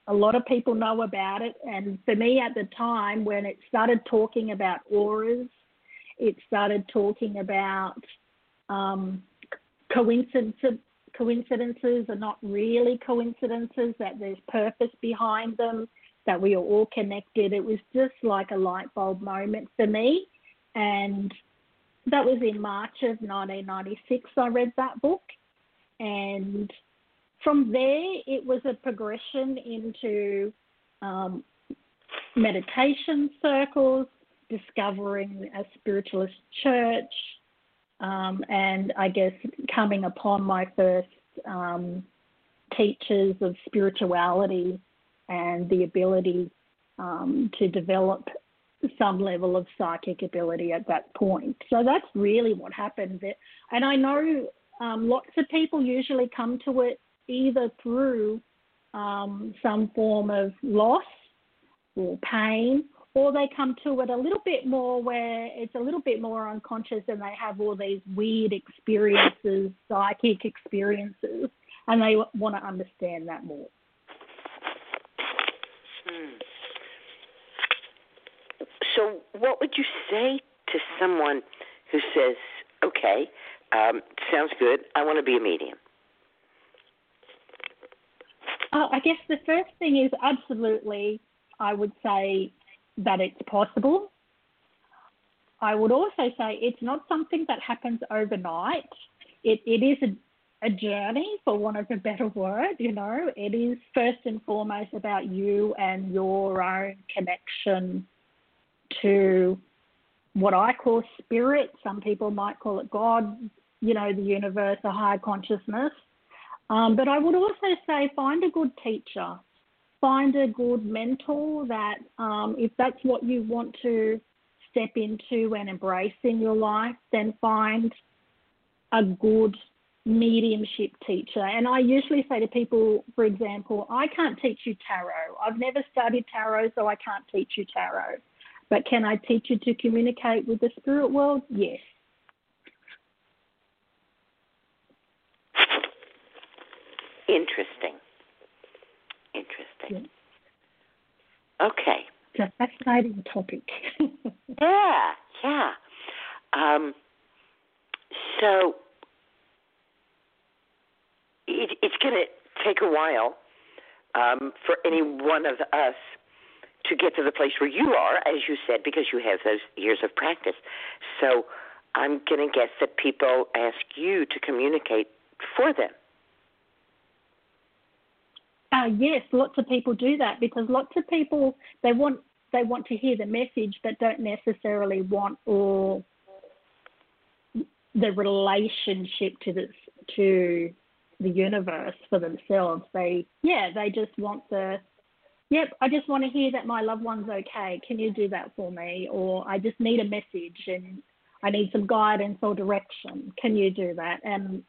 Speaker 13: a lot of people know about it. And for me at the time when it started talking about auras, it started talking about um, coincidences, coincidences are not really coincidences, that there's purpose behind them, that we are all connected. It was just like a light bulb moment for me. And that was in March of 1996, I read that book. And from there, it was a progression into um, meditation circles, discovering a spiritualist church, um, and I guess coming upon my first um, teachers of spirituality and the ability um, to develop some level of psychic ability at that point. So that's really what happened. And I know um, lots of people usually come to it either through um, some form of loss or pain or they come to it a little bit more where it's a little bit more unconscious and they have all these weird experiences, psychic experiences, and they want to understand that more.
Speaker 5: Hmm. So, what would you say to someone who says, okay, um, sounds good, I want to be a medium?
Speaker 13: Uh, I guess the first thing is absolutely, I would say that it's possible. I would also say it's not something that happens overnight. It, it is a, a journey, for want of a better word, you know. It is first and foremost about you and your own connection to what I call spirit. Some people might call it God. you know, the universe, a higher consciousness. Um, but I would also say find a good teacher, find a good mentor that, um, if that's what you want to step into and embrace in your life, then find a good mediumship teacher. And I usually say to people, for example, I can't teach you tarot. I've never studied tarot, so I can't teach you tarot. But can I teach you to communicate with the spirit world? Yes.
Speaker 5: Interesting. Interesting. Yeah. Okay.
Speaker 13: It's a fascinating topic.
Speaker 5: yeah, yeah. Um, so it, it's going to take a while um, for any one of us to get to the place where you are, as you said, because you have those years of practice. So I'm going to guess that people ask you to communicate for them.
Speaker 13: Uh, yes, lots of people do that because lots of people they want they want to hear the message but don't necessarily want or the relationship to this to the universe for themselves. They yeah, they just want the yep, I just want to hear that my loved one's okay. Can you do that for me? Or I just need a message and I need some guidance or direction. Can you do that? And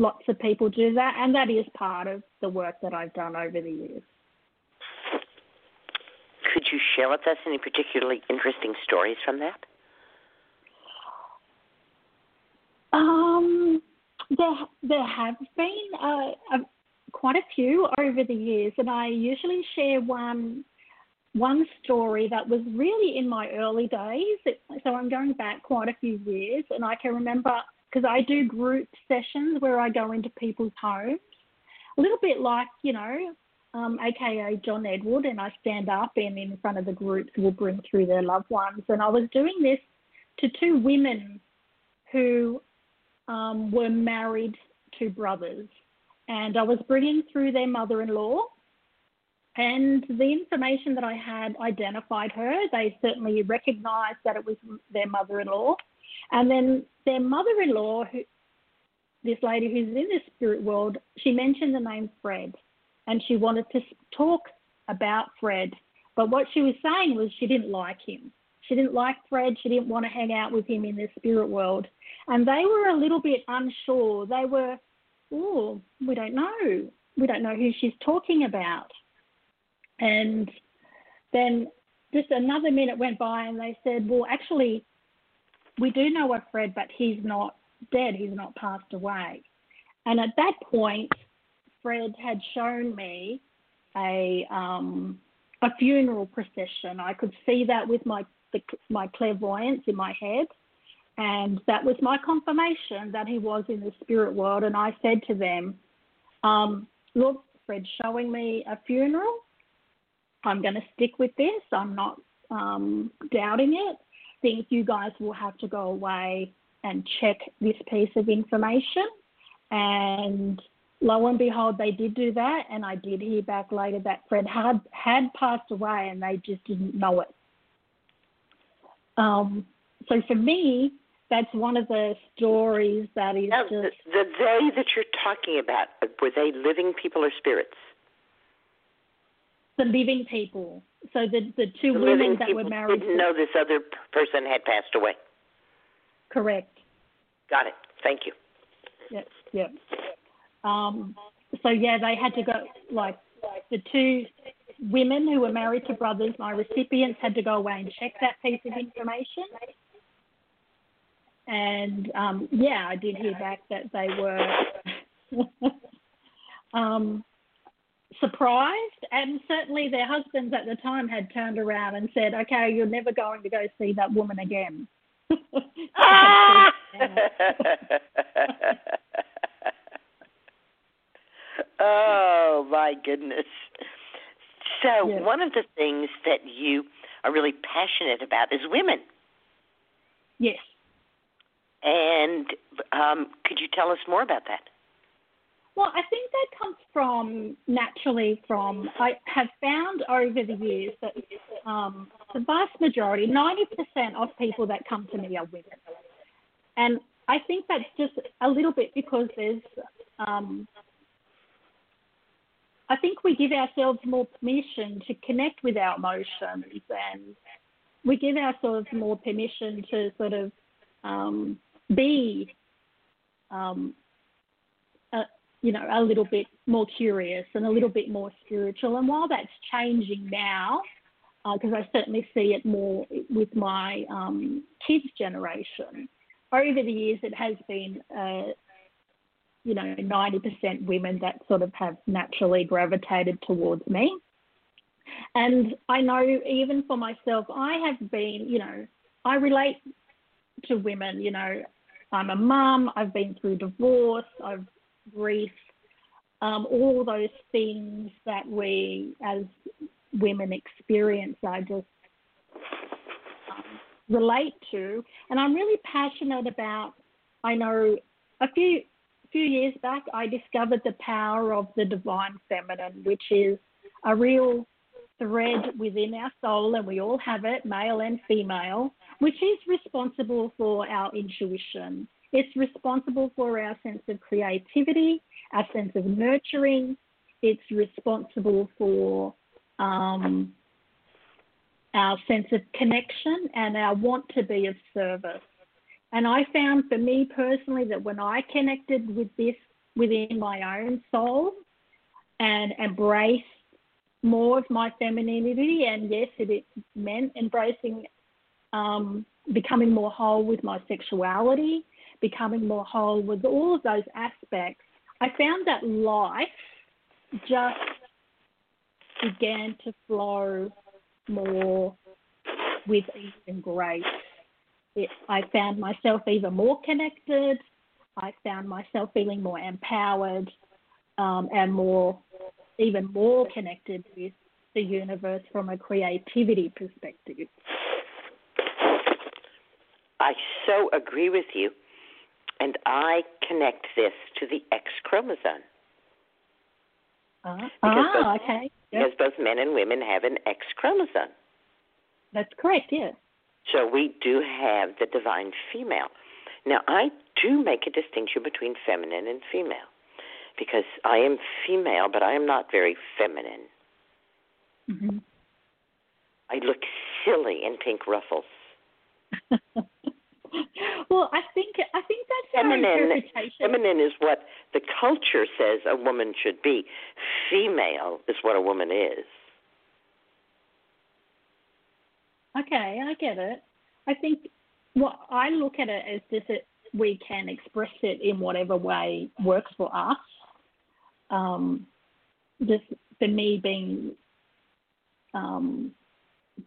Speaker 13: lots of people do that, and that is part of the work that I've done over the years.
Speaker 5: Could you share with us any particularly interesting stories from that?
Speaker 13: Um, there there have been uh, a, quite a few over the years, and I usually share one one story that was really in my early days. So I'm going back quite a few years, and I can remember because I do group sessions where I go into people's homes, a little bit like, you know, um, aka John Edward, and I stand up and in front of the groups will bring through their loved ones. And I was doing this to two women who um, were married to brothers, and I was bringing through their mother in law. And the information that I had identified her, they certainly recognized that it was their mother in law. And then their mother-in-law, this lady who's in the spirit world, she mentioned the name Fred, and she wanted to talk about Fred. But what she was saying was she didn't like him. She didn't like Fred. She didn't want to hang out with him in the spirit world. And they were a little bit unsure. They were, oh, we don't know. We don't know who she's talking about. And then just another minute went by and they said, well, actually, we do know of Fred, but he's not dead. He's not passed away. And at that point, Fred had shown me a um, a funeral procession. I could see that with my the, my clairvoyance in my head, and that was my confirmation that he was in the spirit world. And I said to them, um, "Look, Fred's showing me a funeral. I'm going to stick with this. I'm not um, doubting it think you guys will have to go away and check this piece of information. And lo and behold, they did do that, and I did hear back later that Fred had had passed away, and they just didn't know it. Um, so for me, that's one of the stories that is
Speaker 5: now,
Speaker 13: just
Speaker 5: the, the they that you're talking about were they living people or spirits?
Speaker 13: The living people. So the the two
Speaker 5: the
Speaker 13: women that were married
Speaker 5: didn't know this other person had passed away.
Speaker 13: Correct.
Speaker 5: Got it. Thank you.
Speaker 13: Yep. Yep. Um, so yeah, they had to go like the two women who were married to brothers. My recipients had to go away and check that piece of information. And um, yeah, I did hear back that they were um, surprised, and certainly their husbands at the time had turned around and said, "Okay, you're never going to go see that woman again."
Speaker 5: oh my goodness! So yes. one of the things that you are really passionate about is women.
Speaker 13: Yes.
Speaker 5: And um, could you tell us more about that?
Speaker 13: Well, I think that comes from naturally from I have found over the years that um, the vast majority, ninety percent of people that come to me are women, and I think that's just a little bit because there's um, I think we give ourselves more permission to connect with our emotions and we give ourselves more permission to sort of um, be, um, you know, a little bit more curious and a little bit more spiritual. And while that's changing now, because uh, I certainly see it more with my um, kids' generation, over the years it has been uh, you know, 90% women that sort of have naturally gravitated towards me. And I know even for myself, I have been, you know, I relate to women, you know, I'm a mum, I've been through divorce, I've grief, um, all those things that we as women experience, I just um, relate to. And I'm really passionate about, I know a few few years back, I discovered the power of the divine feminine, which is a real thread within our soul, and we all have it, male and female, which is responsible for our intuition. It's responsible for our sense of creativity, our sense of nurturing. It's responsible for um, our sense of connection and our want to be of service. And I found for me personally that when I connected with this within my own soul and embraced more of my femininity, and yes, it meant embracing, um, becoming more whole with my sexuality, becoming more whole with all of those aspects, I found that life just began to flow more with ease and grace it, I found myself even more connected. I found myself feeling more empowered um, and more, even more connected with the universe from a creativity perspective.
Speaker 5: I so agree with you, and I connect this to the X chromosome.
Speaker 13: Uh, ah, both, okay.
Speaker 5: Yep. Because both men and women have an X chromosome.
Speaker 13: That's correct, yes.
Speaker 5: So we do have the divine female. Now, I do make a distinction between feminine and female because I am female, but I am not very feminine.
Speaker 13: Mm-hmm.
Speaker 5: I look silly in pink ruffles.
Speaker 13: well, I think I think that's
Speaker 5: feminine.
Speaker 13: interpretation.
Speaker 5: Feminine is what the culture says a woman should be. Female is what a woman is.
Speaker 13: Okay, I get it. I think what I look at it as just that we can express it in whatever way works for us. Um, just for me being um,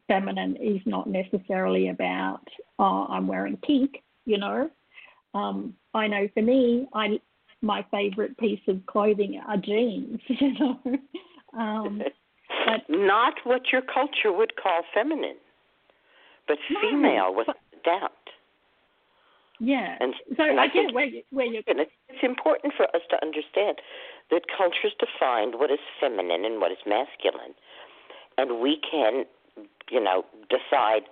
Speaker 13: feminine is not necessarily about oh I'm wearing pink, you know. Um, I know for me, I my favorite piece of clothing are jeans, you know. um,
Speaker 5: but not what your culture would call feminine but female without doubt.
Speaker 13: Yeah.
Speaker 5: And
Speaker 13: so
Speaker 5: and
Speaker 13: I,
Speaker 5: I
Speaker 13: get where you, where you.
Speaker 5: It's important for us to understand that cultures define what is feminine and what is masculine, and we can, you know, decide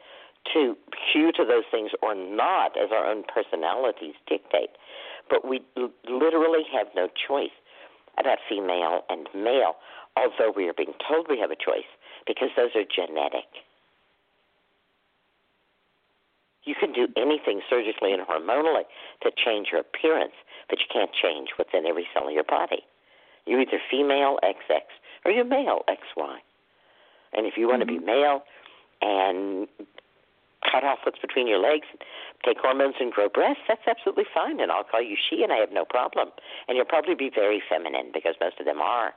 Speaker 5: to hew to those things or not as our own personalities dictate. But we literally have no choice about female and male, although we are being told we have a choice because those are genetic. You can do anything surgically and hormonally to change your appearance, but you can't change what's in every cell of your body. You're either female XX or you're male XY. And if you want mm-hmm. to be male and cut off what's between your legs, take hormones and grow breasts, that's absolutely fine. And I'll call you she, and I have no problem. And you'll probably be very feminine because most of them are,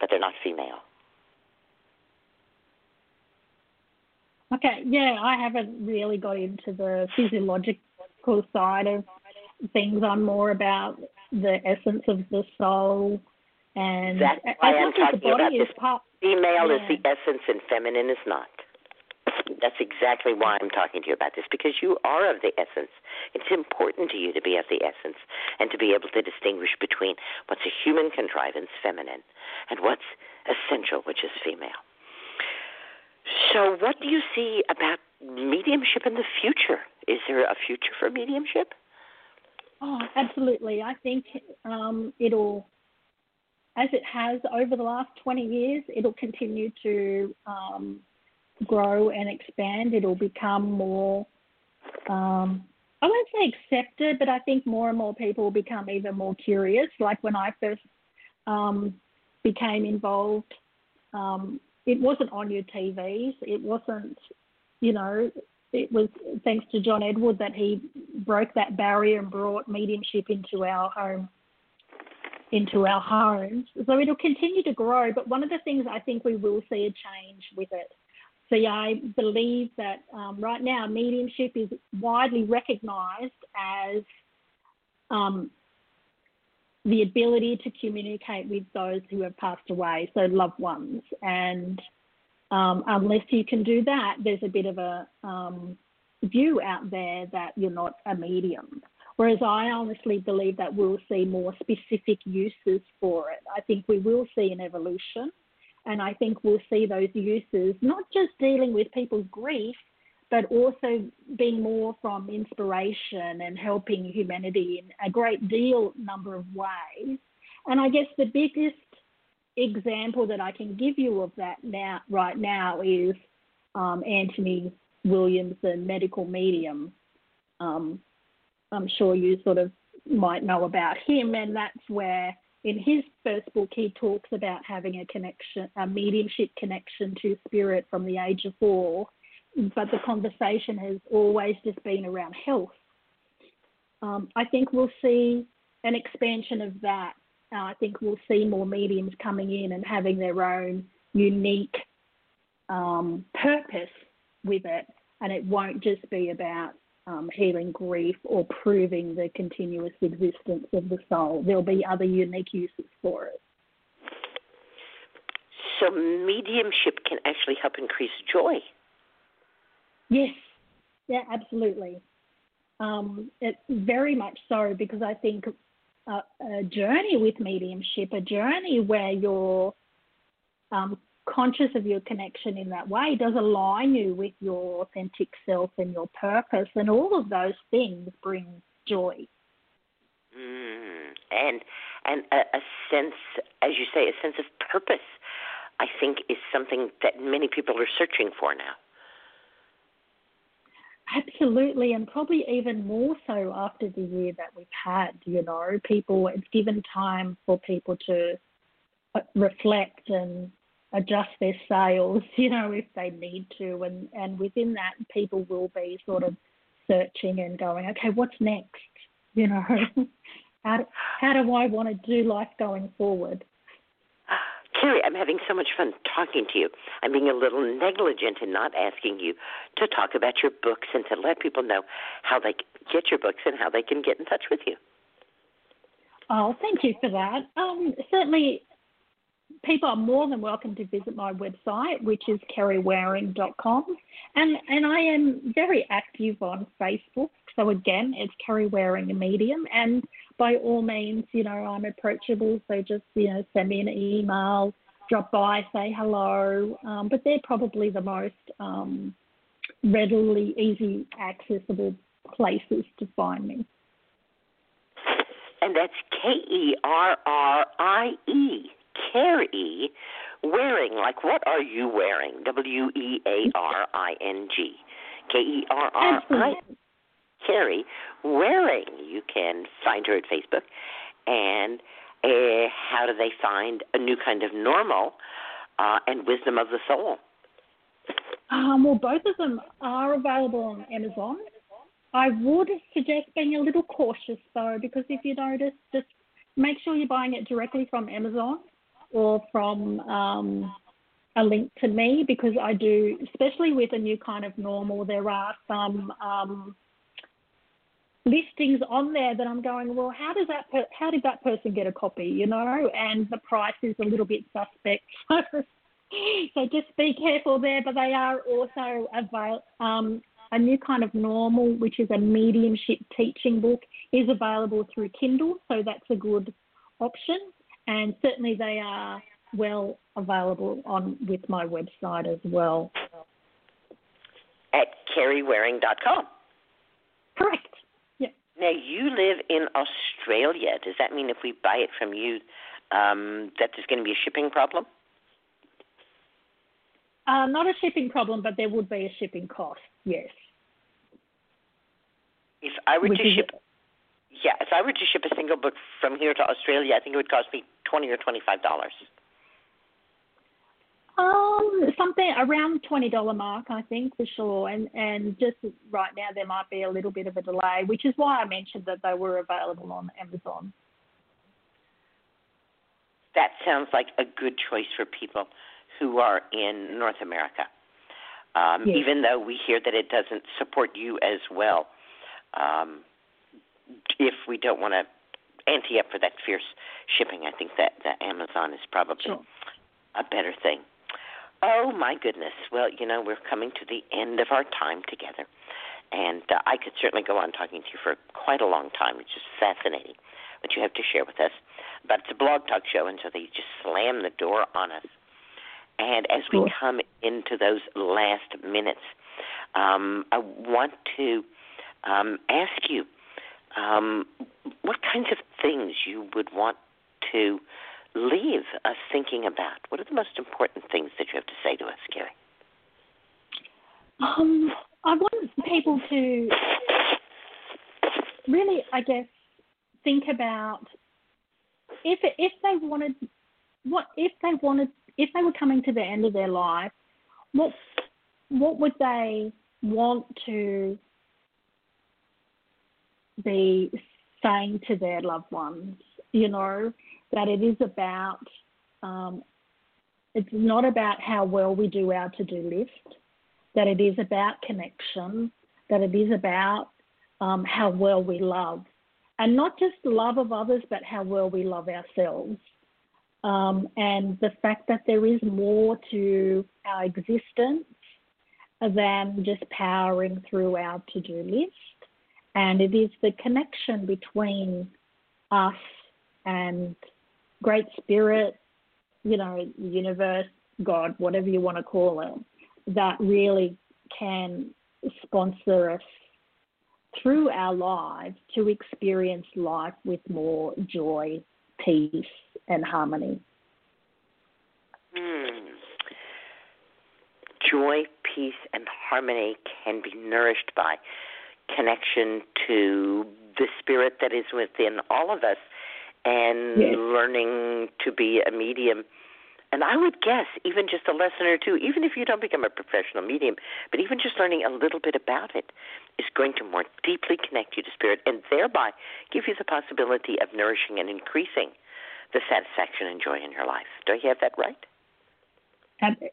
Speaker 5: but they're not female.
Speaker 13: Okay, yeah, I haven't really got into the physiological side of things. I'm more about the essence of the soul and
Speaker 5: why I'm talking about this.
Speaker 13: Part,
Speaker 5: Female
Speaker 13: yeah.
Speaker 5: is the essence and feminine is not. That's exactly why I'm talking to you about this because you are of the essence. It's important to you to be of the essence and to be able to distinguish between what's a human contrivance, feminine, and what's essential, which is female. So, what do you see about mediumship in the future? Is there a future for mediumship?
Speaker 13: Oh, absolutely. I think um, it'll, as it has over the last 20 years, it'll continue to um, grow and expand. It'll become more, um, I won't say accepted, but I think more and more people will become even more curious. Like when I first um, became involved, um, it wasn't on your TVs. It wasn't, you know, it was thanks to John Edward that he broke that barrier and brought mediumship into our home into our homes. So it'll continue to grow, but one of the things I think we will see a change with it. So yeah, I believe that um, right now mediumship is widely recognised as um, the ability to communicate with those who have passed away, so loved ones, and um, unless you can do that, there's a bit of a um, view out there that you're not a medium. Whereas I honestly believe that we'll see more specific uses for it. I think we will see an evolution, and I think we'll see those uses not just dealing with people's grief, but also being more from inspiration and helping humanity in a great deal number of ways. And I guess the biggest example that I can give you of that now, right now, is um, Anthony Williamson, medical medium. Um, I'm sure you sort of might know about him, and that's where in his first book he talks about having a connection, a mediumship connection to spirit from the age of four. But the conversation has always just been around health. Um, I think we'll see an expansion of that uh, I think we'll see more mediums coming in and having their own unique um, purpose with it, and it won't just be about um, healing grief or proving the continuous existence of the soul. There'll be other unique uses for it.
Speaker 5: So, mediumship can actually help increase joy.
Speaker 13: Yes, yeah, absolutely. Um, it very much so because I think a, a journey with mediumship, a journey where you're um, conscious of your connection in that way does align you with your authentic self and your purpose, and all of those things bring joy.
Speaker 5: Mm, and and a, a sense, as you say, a sense of purpose. I think is something that many people are searching for now.
Speaker 13: Absolutely, and probably even more so after the year that we've had. You know, people, it's given time for people to uh, reflect and adjust their sales, you know, if they need to. And, and within that, people will be sort of searching and going, okay, what's next? You know, how, do, how do I want to do life going forward?
Speaker 5: Kerrie, I'm having so much fun talking to you. I'm being a little negligent in not asking you to talk about your books and to let people know how they get your books and how they can get in touch with you.
Speaker 13: Oh, thank you for that. Um, certainly, people are more than welcome to visit my website, which is kerriewearing.com. And, and I am very active on Facebook. So, again, it's Kerrie Wearing, a medium. And by all means, you know, I'm approachable. So just, you know, send me an email, drop by, say hello. Um, but they're probably the most um, readily, easy, accessible places to find me.
Speaker 5: And that's K E R R I E, Kerrie, wearing. Like, what are you wearing? W E A R I N G. K E R R I. Kerrie Wearing. You can find her at Facebook. And uh, how do they find a new kind of normal uh, and wisdom of the soul?
Speaker 13: Um, well, both of them are available on Amazon. I would suggest being a little cautious though, because if you notice, just make sure you're buying it directly from Amazon or from um, a link to me, because I do, especially with a new kind of normal, there are some um, listings on there that I'm going, well, how does that per- how did that person get a copy, you know? And the price is a little bit suspect. so just be careful there. But they are also avail- um, a new kind of normal, which is a mediumship teaching book, is available through Kindle. So that's a good option. And certainly they are well available on with my website as well.
Speaker 5: At kerriewearing.com.
Speaker 13: Correct. Yeah.
Speaker 5: Now you live in Australia. Does that mean if we buy it from you, um, that there's going to be a shipping problem?
Speaker 13: Uh, not a shipping problem, but there would be a shipping cost. Yes.
Speaker 5: If I were
Speaker 13: Which
Speaker 5: to ship, yeah, if I were to ship a single book from here to Australia, I think it would cost me twenty or twenty-five dollars.
Speaker 13: Um, something around twenty dollar mark, I think for sure. And and just right now there might be a little bit of a delay, which is why I mentioned that they were available on Amazon.
Speaker 5: That sounds like a good choice for people who are in North America. Um,
Speaker 13: Yes.
Speaker 5: Even though we hear that it doesn't support you as well, um, if we don't want to ante up for that fierce shipping, I think that, that Amazon is probably
Speaker 13: Sure.
Speaker 5: a better thing. Oh my goodness! Well, you know we're coming to the end of our time together, and uh, I could certainly go on talking to you for quite a long time. It's just fascinating what you have to share with us. But it's a blog talk show, and so they just slam the door on us. And as we come into those last minutes, um, I want to um, ask you um, what kinds of things you would want to leave us thinking about. What are the most important things that you have to say to us, Gary?
Speaker 13: Um, I want people to really, I guess, think about if if they wanted what if they wanted if they were coming to the end of their life, what what would they want to be saying to their loved ones? You know that it is about um, it's not about how well we do our to do list that it is about connection, that it is about um, how well we love, and not just the love of others, but how well we love ourselves. Um, and the fact that there is more to our existence than just powering through our to do list. And it is the connection between us and Great Spirit, you know, universe, God, whatever you want to call it, that really can sponsor us through our lives to experience life with more joy, peace, and harmony.
Speaker 5: Hmm. Joy, peace, and harmony can be nourished by connection to the spirit that is within all of us and
Speaker 13: Yes.
Speaker 5: learning to be a medium. And I would guess even just a lesson or two, even if you don't become a professional medium, but even just learning a little bit about it is going to more deeply connect you to spirit and thereby give you the possibility of nourishing and increasing the satisfaction and joy in your life. Do I have that right?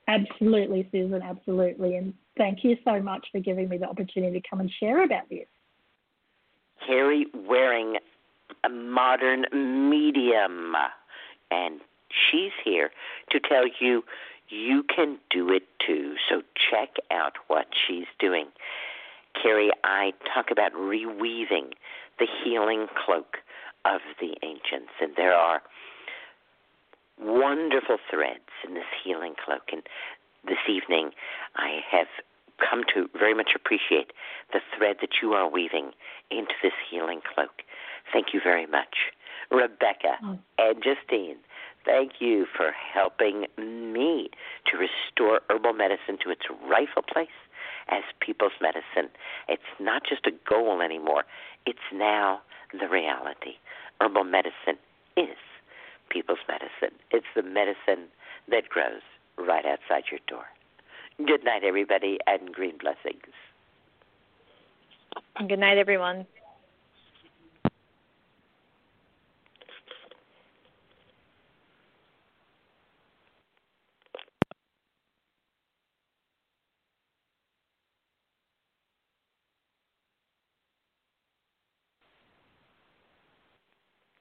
Speaker 13: Absolutely, Susun, absolutely. And thank you so much for giving me the opportunity to come and share about this.
Speaker 5: Kerrie Wearing, a modern medium, and she's here to tell you you can do it too. So check out what she's doing. Kerrie, I talk about reweaving the healing cloak of the ancients, and there are wonderful threads in this healing cloak. And this evening, I have come to very much appreciate the thread that you are weaving into this healing cloak. Thank you very much. Rebecca
Speaker 13: Oh.
Speaker 5: and Justine, thank you for helping me to restore herbal medicine to its rightful place as people's medicine. It's not just a goal anymore, it's now the reality. Herbal medicine is people's medicine. It's the medicine that grows right outside your door. Good night, everybody, and green blessings.
Speaker 4: Good night, everyone.